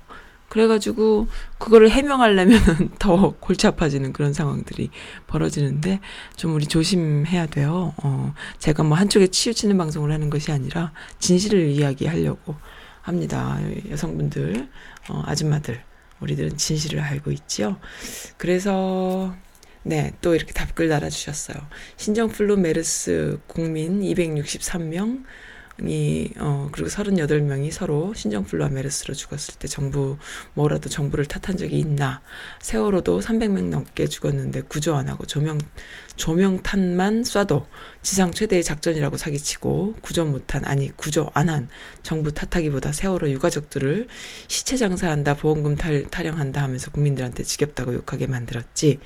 그래가지고 그거를 해명하려면은 [laughs] 더 골치 아파지는 그런 상황들이 벌어지는데 좀 우리 조심해야 돼요. 어, 제가 뭐 한쪽에 치우치는 방송을 하는 것이 아니라 진실을 이야기하려고 합니다. 여성분들, 어, 아줌마들, 우리들은 진실을 알고 있지요. 그래서 네, 또 이렇게 답글 달아주셨어요. 신종플루 메르스 국민 263명, 이, 어, 그리고 38명이 서로 신종플루와 메르스로 죽었을 때 정부, 뭐라도 정부를 탓한 적이 있나. 세월호도 300명 넘게 죽었는데 구조 안 하고 조명, 조명탄만 쏴도 지상 최대의 작전이라고 사기치고 구조 못한, 아니, 구조 안 한 정부 탓하기보다 세월호 유가족들을 시체 장사한다, 보험금 탈, 타령한다 하면서 국민들한테 지겹다고 욕하게 만들었지.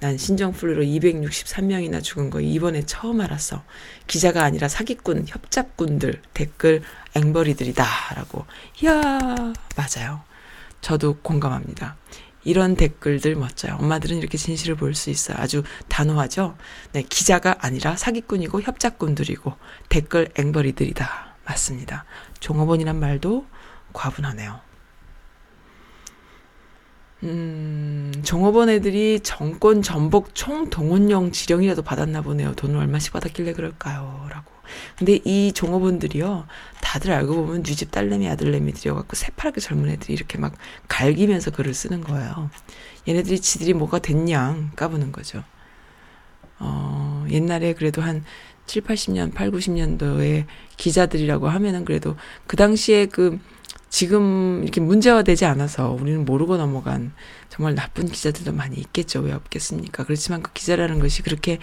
난 신종플루로 263명이나 죽은 거 이번에 처음 알았어. 기자가 아니라 사기꾼, 협잡꾼들, 댓글 앵벌이들이다. 라고. 이야, 맞아요. 저도 공감합니다. 이런 댓글들 멋져요. 엄마들은 이렇게 진실을 볼 수 있어요. 아주 단호하죠? 네, 기자가 아니라 사기꾼이고 협잡꾼들이고 댓글 앵벌이들이다. 맞습니다. 종업원이란 말도 과분하네요. 음, 종업원 애들이 정권 전복 총 동원령 지령이라도 받았나 보네요. 돈을 얼마씩 받았길래 그럴까요? 라고. 근데 이 종업원들이요, 다들 알고 보면 뉴집 딸내미 아들내미들이어갖고 새파랗게 젊은 애들이 이렇게 막 갈기면서 글을 쓰는 거예요. 얘네들이 지들이 뭐가 됐냐 까부는 거죠. 어, 옛날에 그래도 한 7, 80년, 8, 90년도에 기자들이라고 하면은 그래도 그 당시에 그 지금 이렇게 문제화되지 않아서 우리는 모르고 넘어간 정말 나쁜 기자들도 많이 있겠죠. 왜 없겠습니까? 그렇지만 그 기자라는 것이 그렇게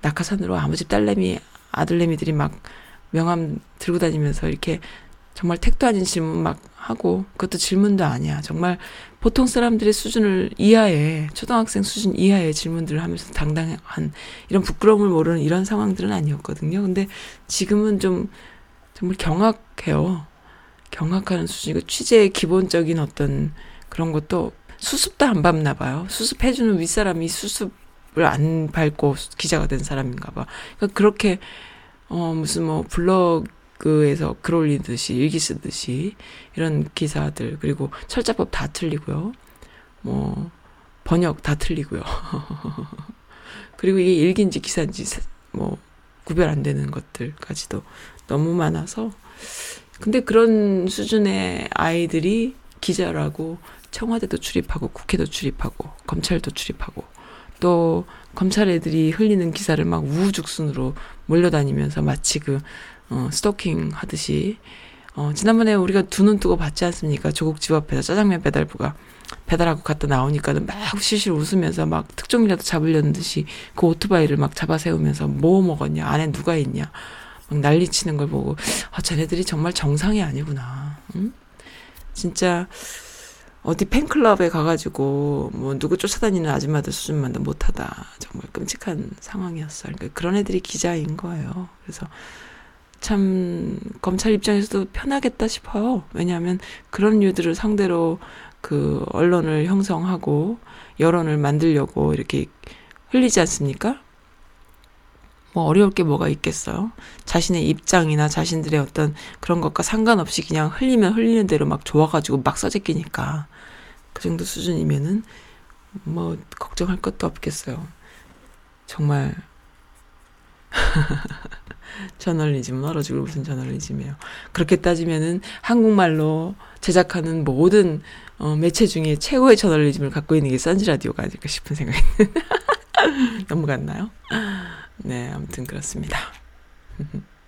낙하산으로 아무 집 딸내미, 아들내미들이 막 명함 들고 다니면서 이렇게 정말 택도 아닌 질문 막 하고 그것도 질문도 아니야. 정말 보통 사람들의 수준을 이하의 초등학생 수준 이하의 질문들을 하면서 당당한 이런 부끄러움을 모르는 이런 상황들은 아니었거든요. 근데 지금은 좀 정말 경악해요. 경악하는 수준이고 취재의 기본적인 어떤 그런 것도 수습도 안 밟나 봐요. 수습해주는 윗사람이 수습을 안 밟고 기자가 된 사람인가 봐. 그러니까 그렇게 어 무슨 뭐 블로그에서 글 올리듯이 일기 쓰듯이 이런 기사들 그리고 철자법 다 틀리고요. 뭐 번역 다 틀리고요. [laughs] 그리고 이게 일기인지 기사인지 뭐 구별 안 되는 것들까지도 너무 많아서 근데 그런 수준의 아이들이 기자라고 청와대도 출입하고 국회도 출입하고 검찰도 출입하고 또 검찰 애들이 흘리는 기사를 막 우후죽순으로 몰려다니면서 마치 그 어, 스토킹 하듯이. 어, 지난번에 우리가 두 눈 뜨고 봤지 않습니까? 조국 집 앞에서 짜장면 배달부가 배달하고 갔다 나오니까는 막 실실 웃으면서 막 특종이라도 잡으려는 듯이 그 오토바이를 막 잡아 세우면서 뭐 먹었냐? 안에 누가 있냐 막 난리 치는 걸 보고 아 쟤네들이 정말 정상이 아니구나. 응? 진짜 어디 팬클럽에 가가지고 뭐 누구 쫓아다니는 아줌마들 수준만도 못하다. 정말 끔찍한 상황이었어요. 그러니까 그런 애들이 기자인 거예요. 그래서 참 검찰 입장에서도 편하겠다 싶어요. 왜냐하면 그런 류들을 상대로 그 언론을 형성하고 여론을 만들려고 이렇게 흘리지 않습니까? 뭐 어려울 게 뭐가 있겠어요. 자신의 입장이나 자신들의 어떤 그런 것과 상관없이 그냥 흘리면 흘리는 대로 막 좋아가지고 막 써제끼니까 그 정도 수준이면은 뭐 걱정할 것도 없겠어요. 정말 [laughs] 저널리즘은 얼어 죽을 무슨 저널리즘이에요. 그렇게 따지면은 한국말로 제작하는 모든 어, 매체 중에 최고의 저널리즘을 갖고 있는 게 선지 라디오가 아닐까 싶은 생각이 [laughs] 넘어갔나요? 네, 아무튼 그렇습니다. [laughs]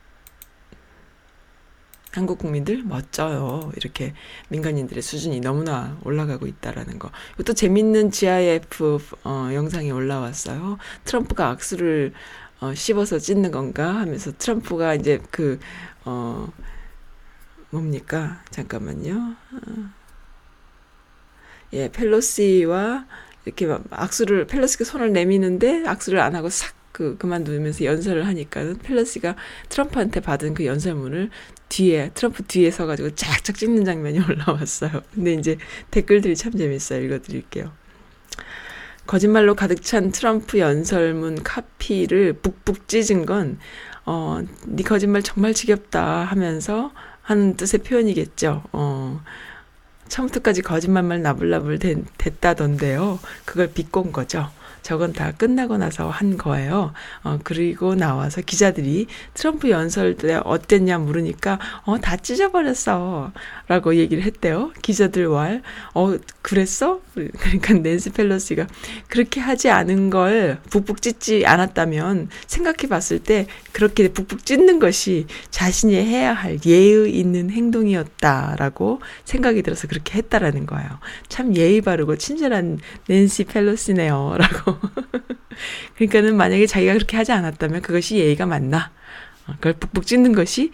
한국 국민들 멋져요. 이렇게 민간인들의 수준이 너무나 올라가고 있다라는 거. 이것도 재밌는 GIF 어, 영상이 올라왔어요. 트럼프가 악수를 어, 씹어서 찢는 건가 하면서 트럼프가 이제 그 어, 뭡니까? 잠깐만요. 어. 예, 펠로시와 이렇게 막 악수를 펠로시가 손을 내미는데 악수를 안 하고 싹 그 그만두면서 연설을 하니까 펠로시가 트럼프한테 받은 그 연설문을 뒤에 트럼프 뒤에 서가지고 쫙쫙 찍는 장면이 [laughs] 올라왔어요. 근데 이제 댓글들이 참 재밌어요. 읽어드릴게요. 거짓말로 가득 찬 트럼프 연설문 카피를 북북 찢은 건, 어, 네 거짓말 정말 지겹다 하면서 하는 뜻의 표현이겠죠. 어, 처음부터까지 거짓말만 나불나불 된, 됐다던데요. 그걸 비꼰 거죠. 저건 다 끝나고 나서 한 거예요. 어, 그리고 나와서 기자들이 트럼프 연설 때 어땠냐 물으니까, 어, 다 찢어버렸어. 라고 얘기를 했대요. 기자들 말, 어, 그랬어? 그러니까 낸시 펠로시가 그렇게 하지 않은 걸 북북 찢지 않았다면 생각해 봤을 때 그렇게 북북 찢는 것이 자신이 해야 할 예의 있는 행동이었다라고 생각이 들어서 그렇게 했다라는 거예요. 참 예의 바르고 친절한 낸시 펠로시네요. [laughs] 라고. [laughs] 그러니까는 만약에 자기가 그렇게 하지 않았다면 그것이 예의가 맞나? 어, 그걸 북북 찢는 것이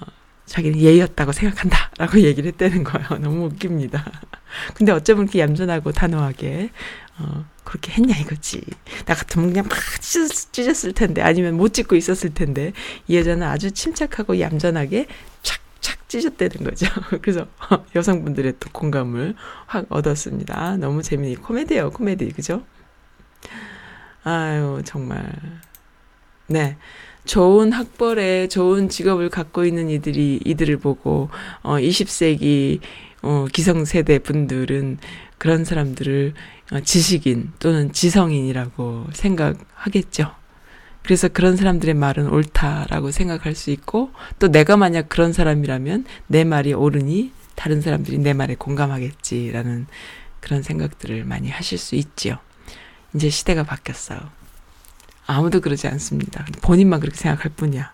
어, 자기는 예의였다고 생각한다. 라고 [laughs] 얘기를 했다는 거예요. [laughs] 너무 웃깁니다. 근데 어쩌면 이렇게 얌전하고 단호하게, 어, 그렇게 했냐 이거지. 나 같으면 그냥 막 찢었, 찢었을 텐데, 아니면 못 찢고 있었을 텐데, 이 여자는 아주 침착하고 얌전하게 착착 찢었다는 거죠. 그래서 여성분들의 또 공감을 확 얻었습니다. 너무 재미있, 코미디예요 코미디. 그죠? 아유, 정말. 네. 좋은 학벌에 좋은 직업을 갖고 있는 이들이, 이들을 보고, 어, 20세기, 어, 기성세대 분들은 그런 사람들을 어, 지식인 또는 지성인이라고 생각하겠죠. 그래서 그런 사람들의 말은 옳다라고 생각할 수 있고, 또 내가 만약 그런 사람이라면 내 말이 옳으니 다른 사람들이 내 말에 공감하겠지라는 그런 생각들을 많이 하실 수 있지요. 이제 시대가 바뀌었어요. 아무도 그러지 않습니다. 본인만 그렇게 생각할 뿐이야.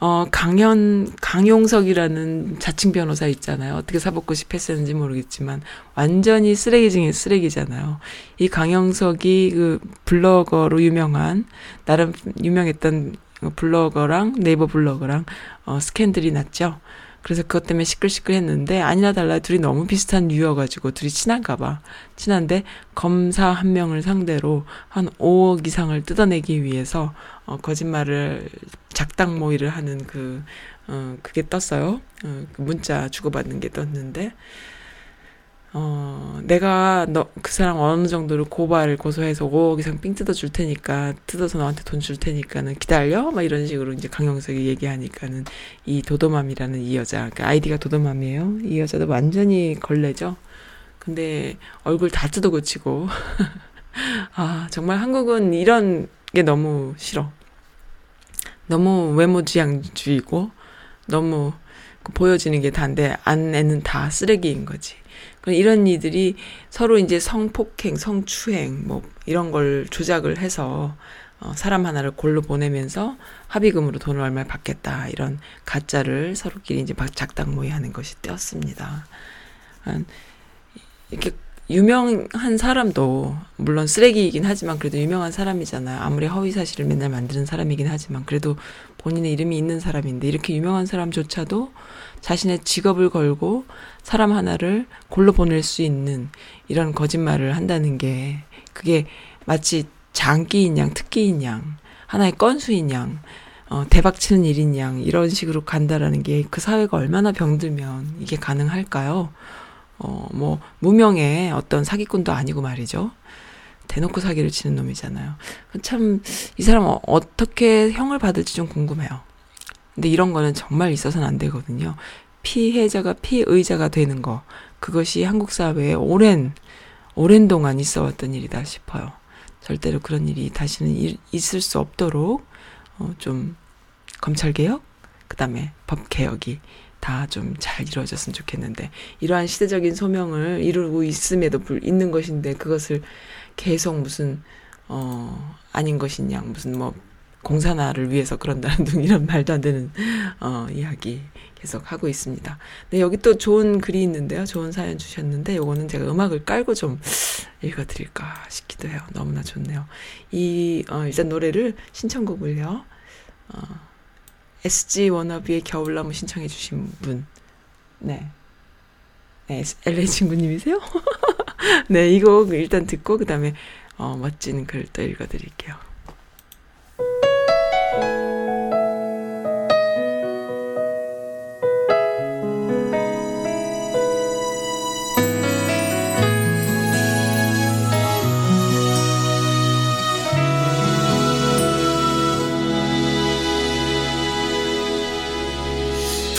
어, 강현, 강용석이라는 자칭 변호사 있잖아요. 어떻게 사법고시 패스했는지 모르겠지만, 완전히 쓰레기 중에 쓰레기잖아요. 이 강용석이 그 블로거로 유명한, 나름 유명했던 블로거랑 네이버 블로거랑, 어, 스캔들이 났죠. 그래서 그것 때문에 시끌시끌했는데 아니나 달라 둘이 너무 비슷한 류여가지고 둘이 친한가 봐. 친한데 검사 한 명을 상대로 한 5억 이상을 뜯어내기 위해서 어, 거짓말을 작당 모의를 하는 그 어, 그게 떴어요. 어, 그 문자 주고받는 게 떴는데 어, 내가 너, 그 사람 어느 정도로 고발을 고소해서 5억 이상 삥 뜯어줄 테니까, 뜯어서 너한테 돈 줄 테니까는 기다려? 막 이런 식으로 이제 강영석이 얘기하니까는 이 도도맘이라는 이 여자, 그 아이디가 도도맘이에요. 이 여자도 완전히 걸레죠. 근데 얼굴 다 뜯어 고치고. [laughs] 아, 정말 한국은 이런 게 너무 싫어. 너무 외모지향주의고, 너무 그 보여지는 게 다인데, 안에는 다 쓰레기인 거지. 이런 이들이 서로 이제 성폭행, 성추행 뭐 이런 걸 조작을 해서 어, 사람 하나를 골로 보내면서 합의금으로 돈을 얼마 받겠다 이런 가짜를 서로끼리 이제 막 작당 모의 하는 것이 떼었습니다. 한 이렇게 유명한 사람도 물론 쓰레기이긴 하지만 그래도 유명한 사람이잖아요. 아무리 허위 사실을 맨날 만드는 사람이긴 하지만 그래도 본인의 이름이 있는 사람인데 이렇게 유명한 사람조차도 자신의 직업을 걸고 사람 하나를 골로 보낼 수 있는 이런 거짓말을 한다는 게 그게 마치 장기인 양, 특기인 양, 하나의 건수인 양, 어, 대박 치는 일인 양, 이런 식으로 간다라는 게 그 사회가 얼마나 병들면 이게 가능할까요? 어, 뭐, 무명의 어떤 사기꾼도 아니고 말이죠. 대놓고 사기를 치는 놈이잖아요. 참, 이 사람 어, 어떻게 형을 받을지 좀 궁금해요. 근데 이런 거는 정말 있어서는 안 되거든요. 피해자가 피의자가 되는 거. 그것이 한국 사회에 오랜, 오랜 동안 있어 왔던 일이다 싶어요. 절대로 그런 일이 다시는 일, 있을 수 없도록, 어, 좀, 검찰개혁? 그 다음에 법개혁이 다 좀 잘 이루어졌으면 좋겠는데, 이러한 시대적인 소명을 이루고 있음에도 불, 있는 것인데, 그것을 계속 무슨, 어, 아닌 양, 무슨 뭐, 공산화를 위해서 그런다는 등 이런 말도 안 되는, 어, 이야기 계속 하고 있습니다. 네, 여기 또 좋은 글이 있는데요. 좋은 사연 주셨는데, 요거는 제가 음악을 깔고 좀 읽어 드릴까 싶기도 해요. 너무나 좋네요. 이, 어, 일단 노래를, 신청곡을요, 어, SG 워너비의 겨울나무 신청해 주신 분. 네. 네, LA 친구님이세요? [laughs] 네, 이 곡 일단 듣고, 그 다음에, 어, 멋진 글 또 읽어 드릴게요.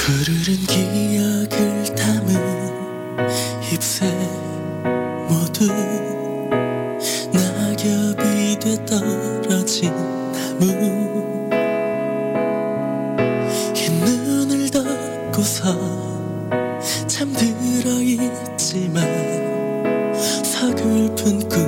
푸르른 기억을 담은 잎새 모두 낙엽이 돼 떨어진 나무. 흰 눈을 덮고서 잠들어 있지만 서글픈 꿈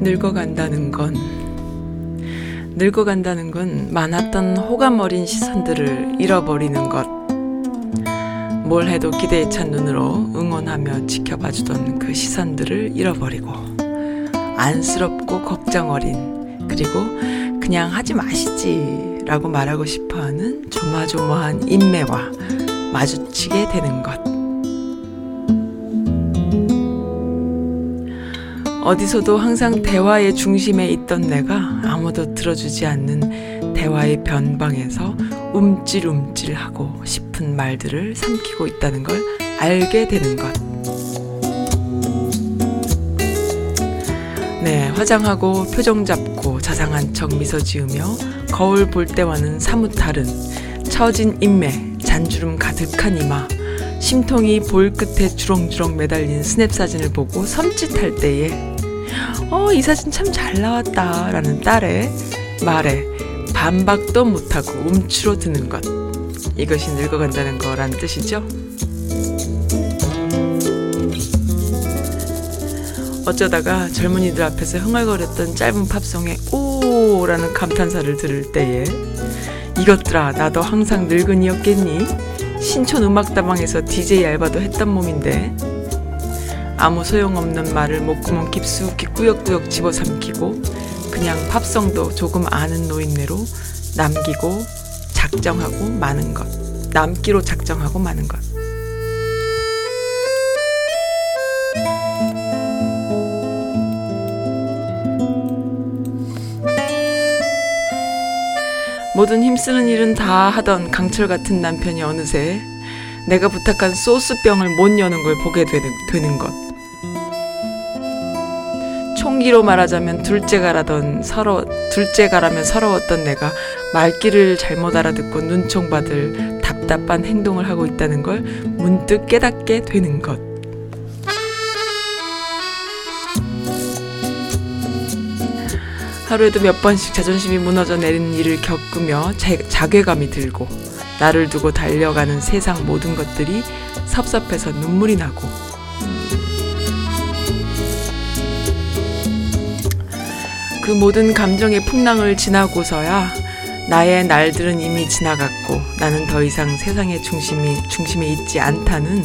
늙어간다는 건 늙어간다는 건 많았던 호감 어린 시선들을 잃어버리는 것. 뭘 해도 기대에 찬 눈으로 응원하며 지켜봐주던 그 시선들을 잃어버리고 안쓰럽고 걱정 어린 그리고 그냥 하지 마시지 라고 말하고 싶어하는 조마조마한 인매와 마주치게 되는 것. 어디서도 항상 대화의 중심에 있던 내가 아무도 들어주지 않는 대화의 변방에서 움찔움찔하고 싶은 말들을 삼키고 있다는 걸 알게 되는 것. 네, 화장하고 표정 잡고 자상한 척 미소 지으며 거울 볼 때와는 사뭇 다른 처진 인매, 잔주름 가득한 이마, 심통이 볼 끝에 주렁주렁 매달린 스냅 사진을 보고 섬찟할 때에 어, 이 사진 참 잘 나왔다 라는 딸의 말에 반박도 못하고 움츠러드는 것. 이것이 늙어간다는 거란 뜻이죠. 어쩌다가 젊은이들 앞에서 흥얼거렸던 짧은 팝송에 오 라는 감탄사를 들을 때에 이것들아 나도 항상 늙은이였겠니? 신촌 음악다방에서 DJ 알바도 했던 몸인데 아무 소용없는 말을 목구멍 깊숙이 꾸역꾸역 집어삼키고 그냥 팝송도 조금 아는 노인네로 남기고 작정하고 마는 것 남기로 작정하고 마는 것 모든 힘쓰는 일은 다 하던 강철 같은 남편이 어느새 내가 부탁한 소스병을 못 여는 걸 보게 되는, 되는 것. 총기로 말하자면 둘째가라던 서러 둘째가라면 서러웠던 내가 말귀를 잘못 알아듣고 눈총 받을 답답한 행동을 하고 있다는 걸 문득 깨닫게 되는 것. 하루에도 몇 번씩 자존심이 무너져 내리는 일을 겪으며 자, 자괴감이 들고 나를 두고 달려가는 세상 모든 것들이 섭섭해서 눈물이 나고 그 모든 감정의 풍랑을 지나고서야 나의 날들은 이미 지나갔고 나는 더 이상 세상의 중심이 중심에 있지 않다는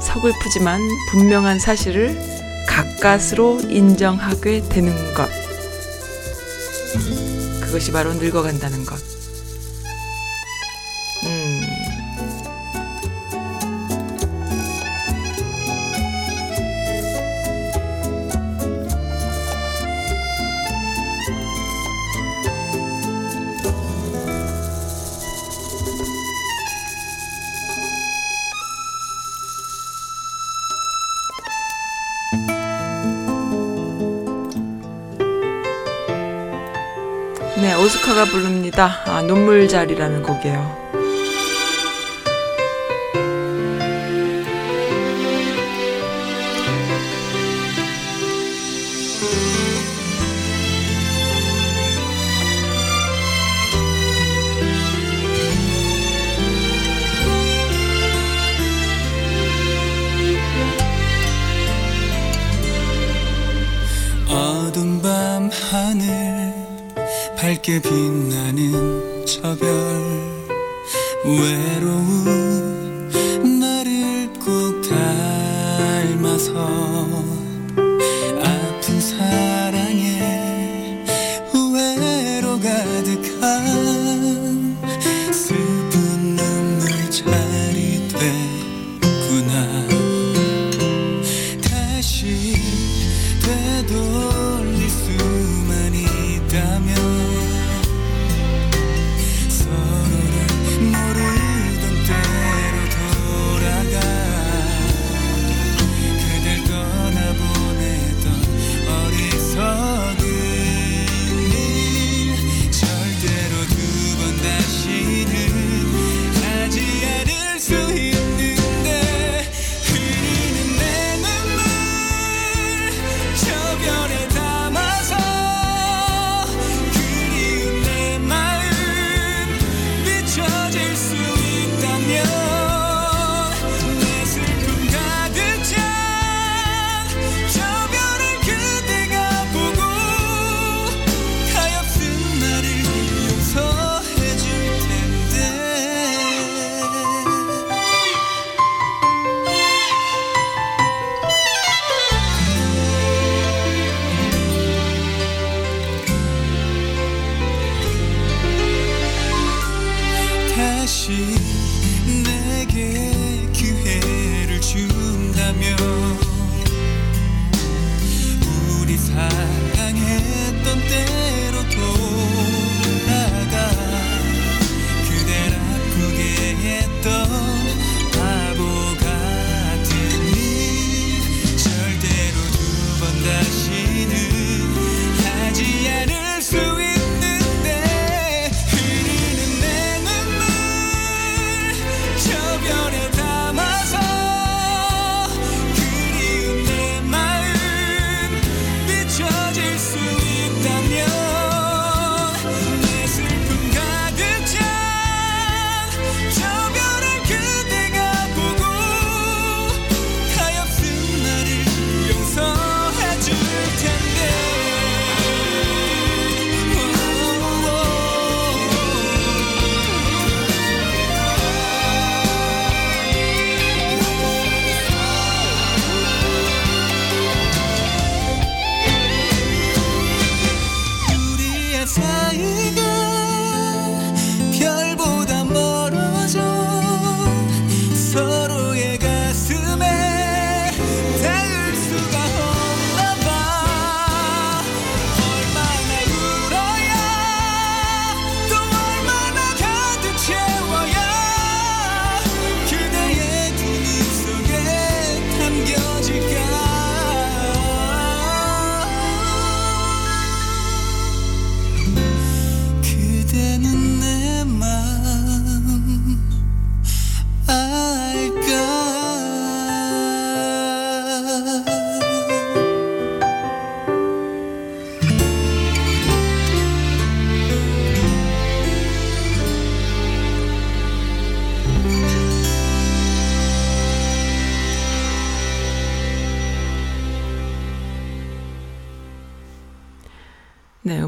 서글프지만 분명한 사실을 가까스로 인정하게 되는 것. 그것이 바로 늙어간다는 것. 부릅니다. 아, 눈물자리라는 곡이에요.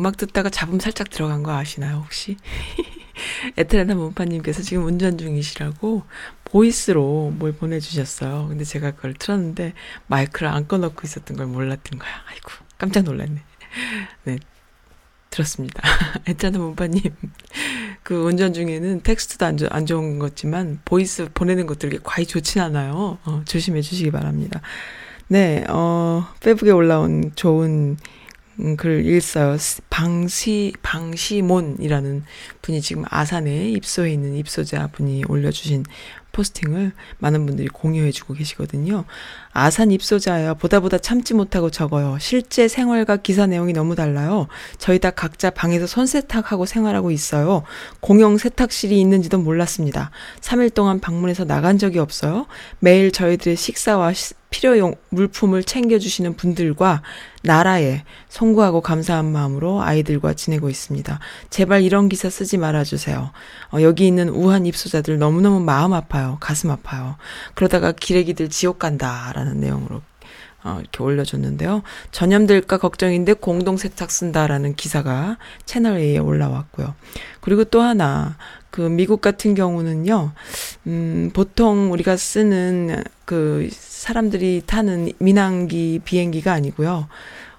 음악 듣다가 잡음 살짝 들어간 거 아시나요, 혹시? [laughs] 에트레나 문파님께서 지금 운전 중이시라고 voice로 뭘 보내주셨어요. 근데 제가 그걸 틀었는데 마이크를 안 꺼놓고 있었던 걸 몰랐던 거야. 아이고, 깜짝 놀랐네. 네, 들었습니다. [laughs] 에트레나 문파님, 그 운전 중에는 텍스트도 안, 좋- 안 좋은 거지만 voice 보내는 것들이 과히 좋진 않아요. 어, 조심해 주시기 바랍니다. 네, 어, 페북에 올라온 좋은 음, 글 읽어요. 스- 방시, 방시몬이라는 분이 지금 아산에 입소해 있는 입소자 분이 올려주신 포스팅을 많은 분들이 공유해주고 계시거든요. 아산 입소자예요. 보다 보다 참지 못하고 적어요. 실제 생활과 기사 내용이 너무 달라요. 저희 다 각자 방에서 손세탁하고 생활하고 있어요. 공용 세탁실이 있는지도 몰랐습니다. 3일 동안 방문해서 나간 적이 없어요. 매일 저희들의 식사와 시- 필요용 물품을 챙겨주시는 분들과 나라에 송구하고 감사한 마음으로 아이들과 지내고 있습니다. 제발 이런 기사 쓰지 말아주세요. 어, 여기 있는 우한 입소자들 너무너무 마음 아파요. 가슴 아파요. 그러다가 기레기들 지옥 간다 라는 내용으로 어, 이렇게 올려줬는데요. 전염될까 걱정인데 공동 세탁 쓴다라는 기사가 채널 A에 올라왔고요. 그리고 또 하나 그 미국 같은 경우는요. 음, 보통 우리가 쓰는 그 사람들이 타는 민항기 비행기가 아니고요.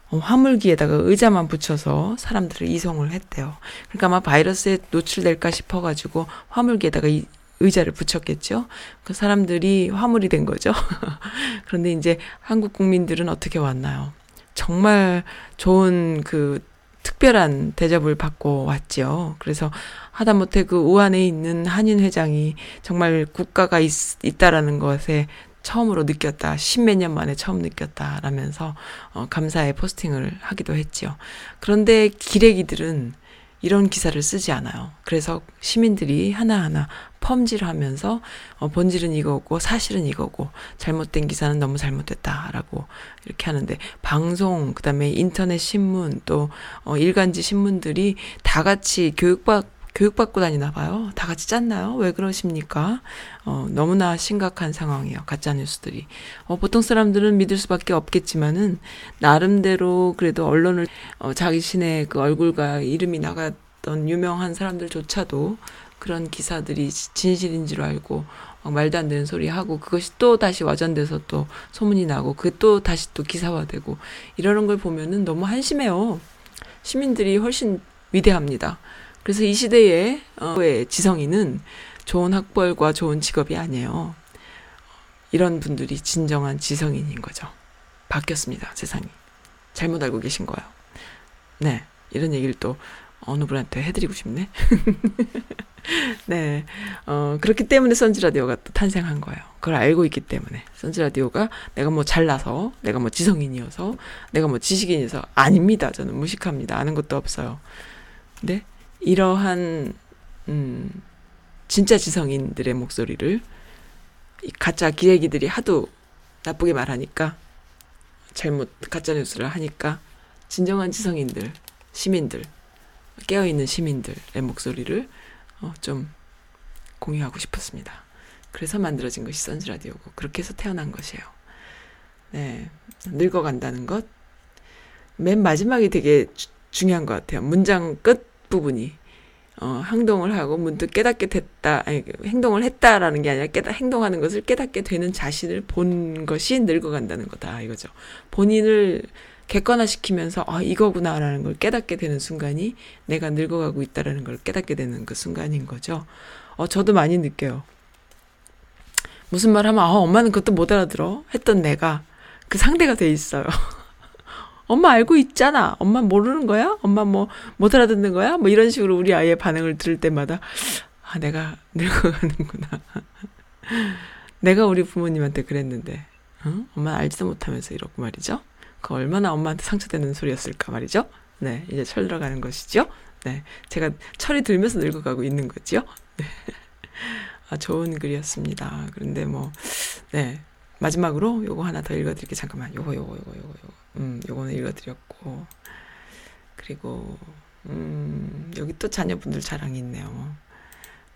어, 화물기에다가 의자만 붙여서 사람들을 이송을 했대요. 그러니까 아마 바이러스에 노출될까 싶어가지고 화물기에다가 이 의자를 붙였겠죠. 그 사람들이 화물이 된 거죠. [laughs] 그런데 이제 한국 국민들은 어떻게 왔나요? 정말 좋은 그 특별한 대접을 받고 왔죠. 그래서 하다못해 그 우한에 있는 한인 회장이 정말 국가가 있, 있다라는 것에 처음으로 느꼈다. 십몇 년 만에 처음 느꼈다라면서 어, 감사의 포스팅을 하기도 했지요. 그런데 기레기들은 이런 기사를 쓰지 않아요. 그래서 시민들이 하나하나 펌질하면서 어, 본질은 이거고 사실은 이거고 잘못된 기사는 너무 잘못됐다라고 이렇게 하는데 방송 그다음에 인터넷 신문 또 어, 일간지 신문들이 다 같이 교육받 교육받고 다니나 봐요. 다 같이 짰나요? 왜 그러십니까? 어, 너무나 심각한 상황이에요. 가짜 뉴스들이. 어, 보통 사람들은 믿을 수밖에 없겠지만은 나름대로 그래도 언론을 어, 자기신의 그 얼굴과 이름이 나갔던 유명한 사람들조차도 그런 기사들이 진실인 줄 알고 막 말도 안 되는 소리 하고 그것이 또 다시 와전돼서 또 소문이 나고 그게 또 다시 또 기사화되고 이러는 걸 보면은 너무 한심해요. 시민들이 훨씬 위대합니다. 그래서 이 시대의 어, 의 지성인은 좋은 학벌과 좋은 직업이 아니에요. 이런 분들이 진정한 지성인인 거죠. 바뀌었습니다, 세상이. 잘못 알고 계신 거예요. 네, 이런 얘기를 또 어느 분한테 해드리고 싶네. [laughs] 네, 어, 그렇기 때문에 선지라디오가 또 탄생한 거예요. 그걸 알고 있기 때문에. 선지라디오가 내가 뭐 잘나서, 내가 뭐 지성인이어서, 내가 뭐 지식인이어서, 아닙니다. 저는 무식합니다. 아는 것도 없어요. 근데 이러한, 음, 진짜 지성인들의 목소리를 이 가짜 기레기들이 하도 나쁘게 말하니까, 잘못 가짜 뉴스를 하니까, 진정한 지성인들, 시민들, 깨어 있는 시민들의 목소리를 어, 좀 공유하고 싶었습니다. 그래서 만들어진 것이 선즈라디오고 그렇게 해서 태어난 것이에요. 네, 늙어간다는 것. 맨 마지막이 되게 주- 중요한 것 같아요. 문장 끝 부분이 어, 행동을 하고 문득 깨닫게 됐다, 아니, 행동을 했다라는 게 아니라 깨닫, 행동하는 것을 깨닫게 되는 자신을 본 것이 늙어간다는 거다 이거죠. 본인을 객관화시키면서 아 이거구나라는 걸 깨닫게 되는 순간이 내가 늙어가고 있다라는 걸 깨닫게 되는 그 순간인 거죠. 어 저도 많이 느껴요. 무슨 말 하면 아 엄마는 그것도 못 알아들어 했던 내가 그 상대가 돼 있어요. [laughs] 엄마 알고 있잖아. 엄마 모르는 거야? 엄마 뭐 못 알아듣는 거야? 뭐 이런 식으로 우리 아이의 반응을 들을 때마다 아 내가 늙어가는구나. [laughs] 내가 우리 부모님한테 그랬는데 어? 엄마 알지도 못하면서 이러고 말이죠. 그 얼마나 엄마한테 상처되는 소리였을까 말이죠. 네, 이제 철 들어가는 것이죠. 네, 제가 철이 들면서 늙어가고 있는 거지요. 네. [laughs] 아, 좋은 글이었습니다. 그런데 뭐, 네. 마지막으로 요거 하나 더 읽어드릴게요. 잠깐만. 요거, 요거, 요거, 요거, 요거. 음, 요거는 읽어드렸고. 그리고, 음, 여기 또 자녀분들 자랑이 있네요.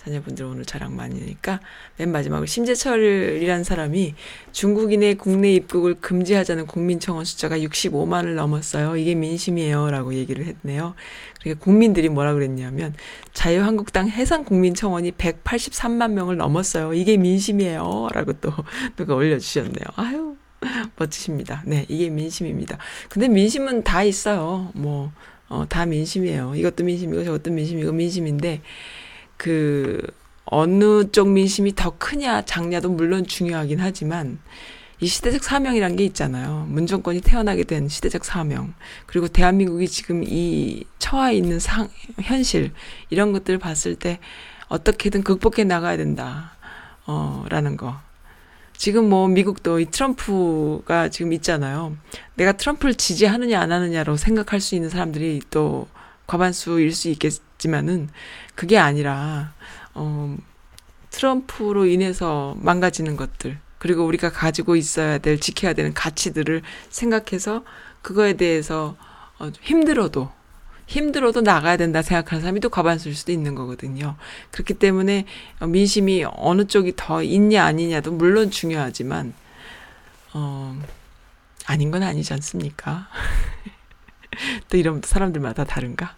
자녀분들 오늘 자랑 많으니까 맨 마지막으로 심재철이라는 사람이 중국인의 국내 입국을 금지하자는 국민청원 숫자가 65만을 넘었어요. 이게 민심이에요라고 얘기를 했네요. 그러니까 국민들이 뭐라 그랬냐면 자유한국당 해상 국민청원이 183만 명을 넘었어요. 이게 민심이에요라고 또 누가 올려 주셨네요. 아유 멋지십니다. 네, 이게 민심입니다. 근데 민심은 다 있어요. 뭐, 어, 다 민심이에요. 이것도 민심이고 저것도 민심이고 민심인데, 그, 어느 쪽 민심이 더 크냐, 작냐도 물론 중요하긴 하지만, 이 시대적 사명이란 게 있잖아요. 문정권이 태어나게 된 시대적 사명. 그리고 대한민국이 지금 이 처해 있는 상, 현실, 이런 것들을 봤을 때 어떻게든 극복해 나가야 된다. 어, 라는 거. 지금 뭐 미국도 이 트럼프가 지금 있잖아요. 내가 트럼프를 지지하느냐 안 하느냐로 생각할 수 있는 사람들이 또 과반수일 수 있겠 지만은 그게 아니라 어 트럼프로 인해서 망가지는 것들 그리고 우리가 가지고 있어야 될 지켜야 되는 가치들을 생각해서 그거에 대해서 어 힘들어도 힘들어도 나가야 된다 생각하는 사람이 또 과반수일 수도 있는 거거든요. 그렇기 때문에 민심이 어느 쪽이 더 있냐 아니냐도 물론 중요하지만 어 아닌 건 아니지 않습니까? [laughs] 또 이런 사람들마다 다른가?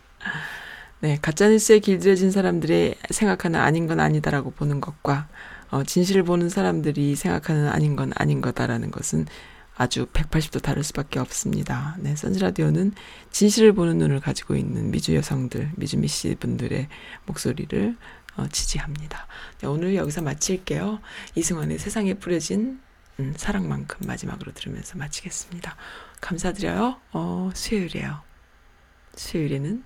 네, 가짜뉴스에 길들여진 사람들의 생각하는 아닌 건 아니다라고 보는 것과 어, 진실을 보는 사람들이 생각하는 아닌 건 아닌 거다라는 것은 아주 180도 다를 수밖에 없습니다. 네, 선즈라디오는 진실을 보는 눈을 가지고 있는 미주 여성들, 미주 미씨 분들의 목소리를 어, 지지합니다. 네, 오늘 여기서 마칠게요. 이승환의 세상에 뿌려진 음, 사랑만큼 마지막으로 들으면서 마치겠습니다. 감사드려요. 어, 수요일이에요. 수요일에는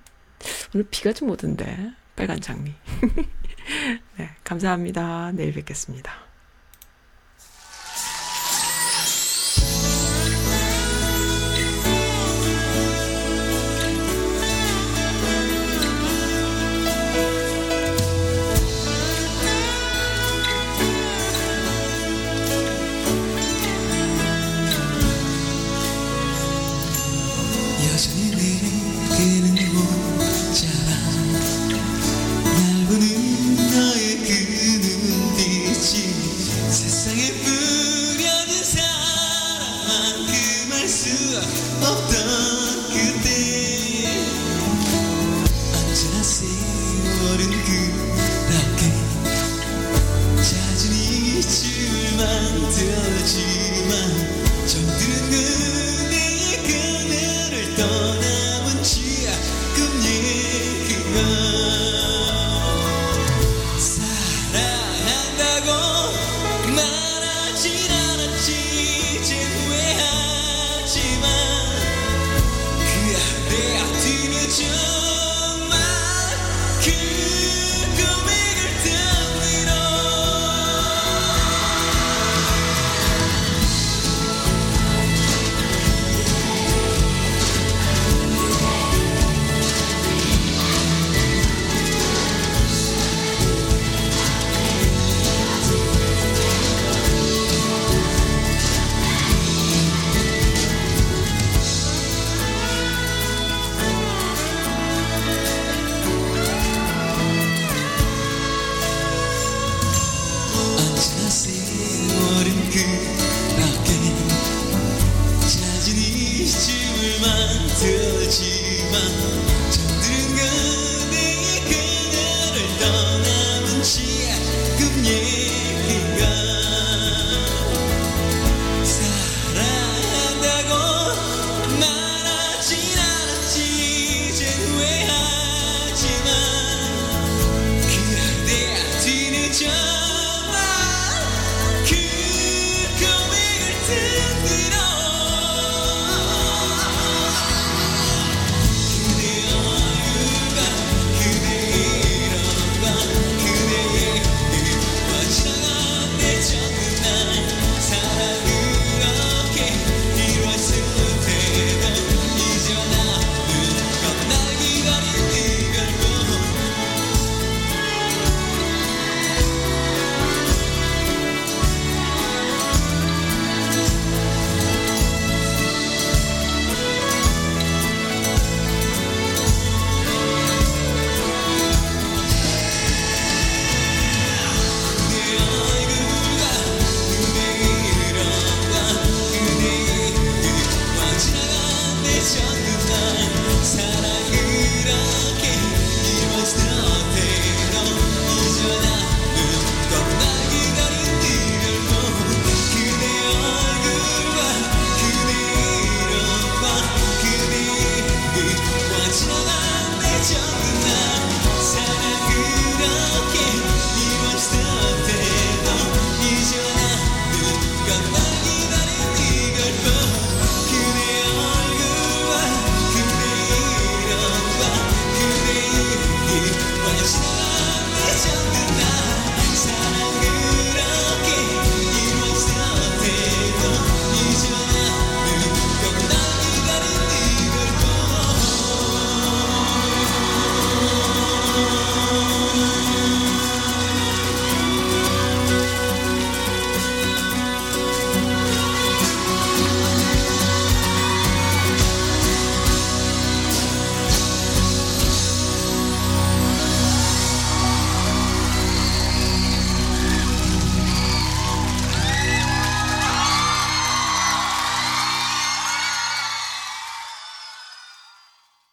오늘 비가 좀 오던데 빨간 장미. [laughs] 네, 감사합니다. 내일 뵙겠습니다.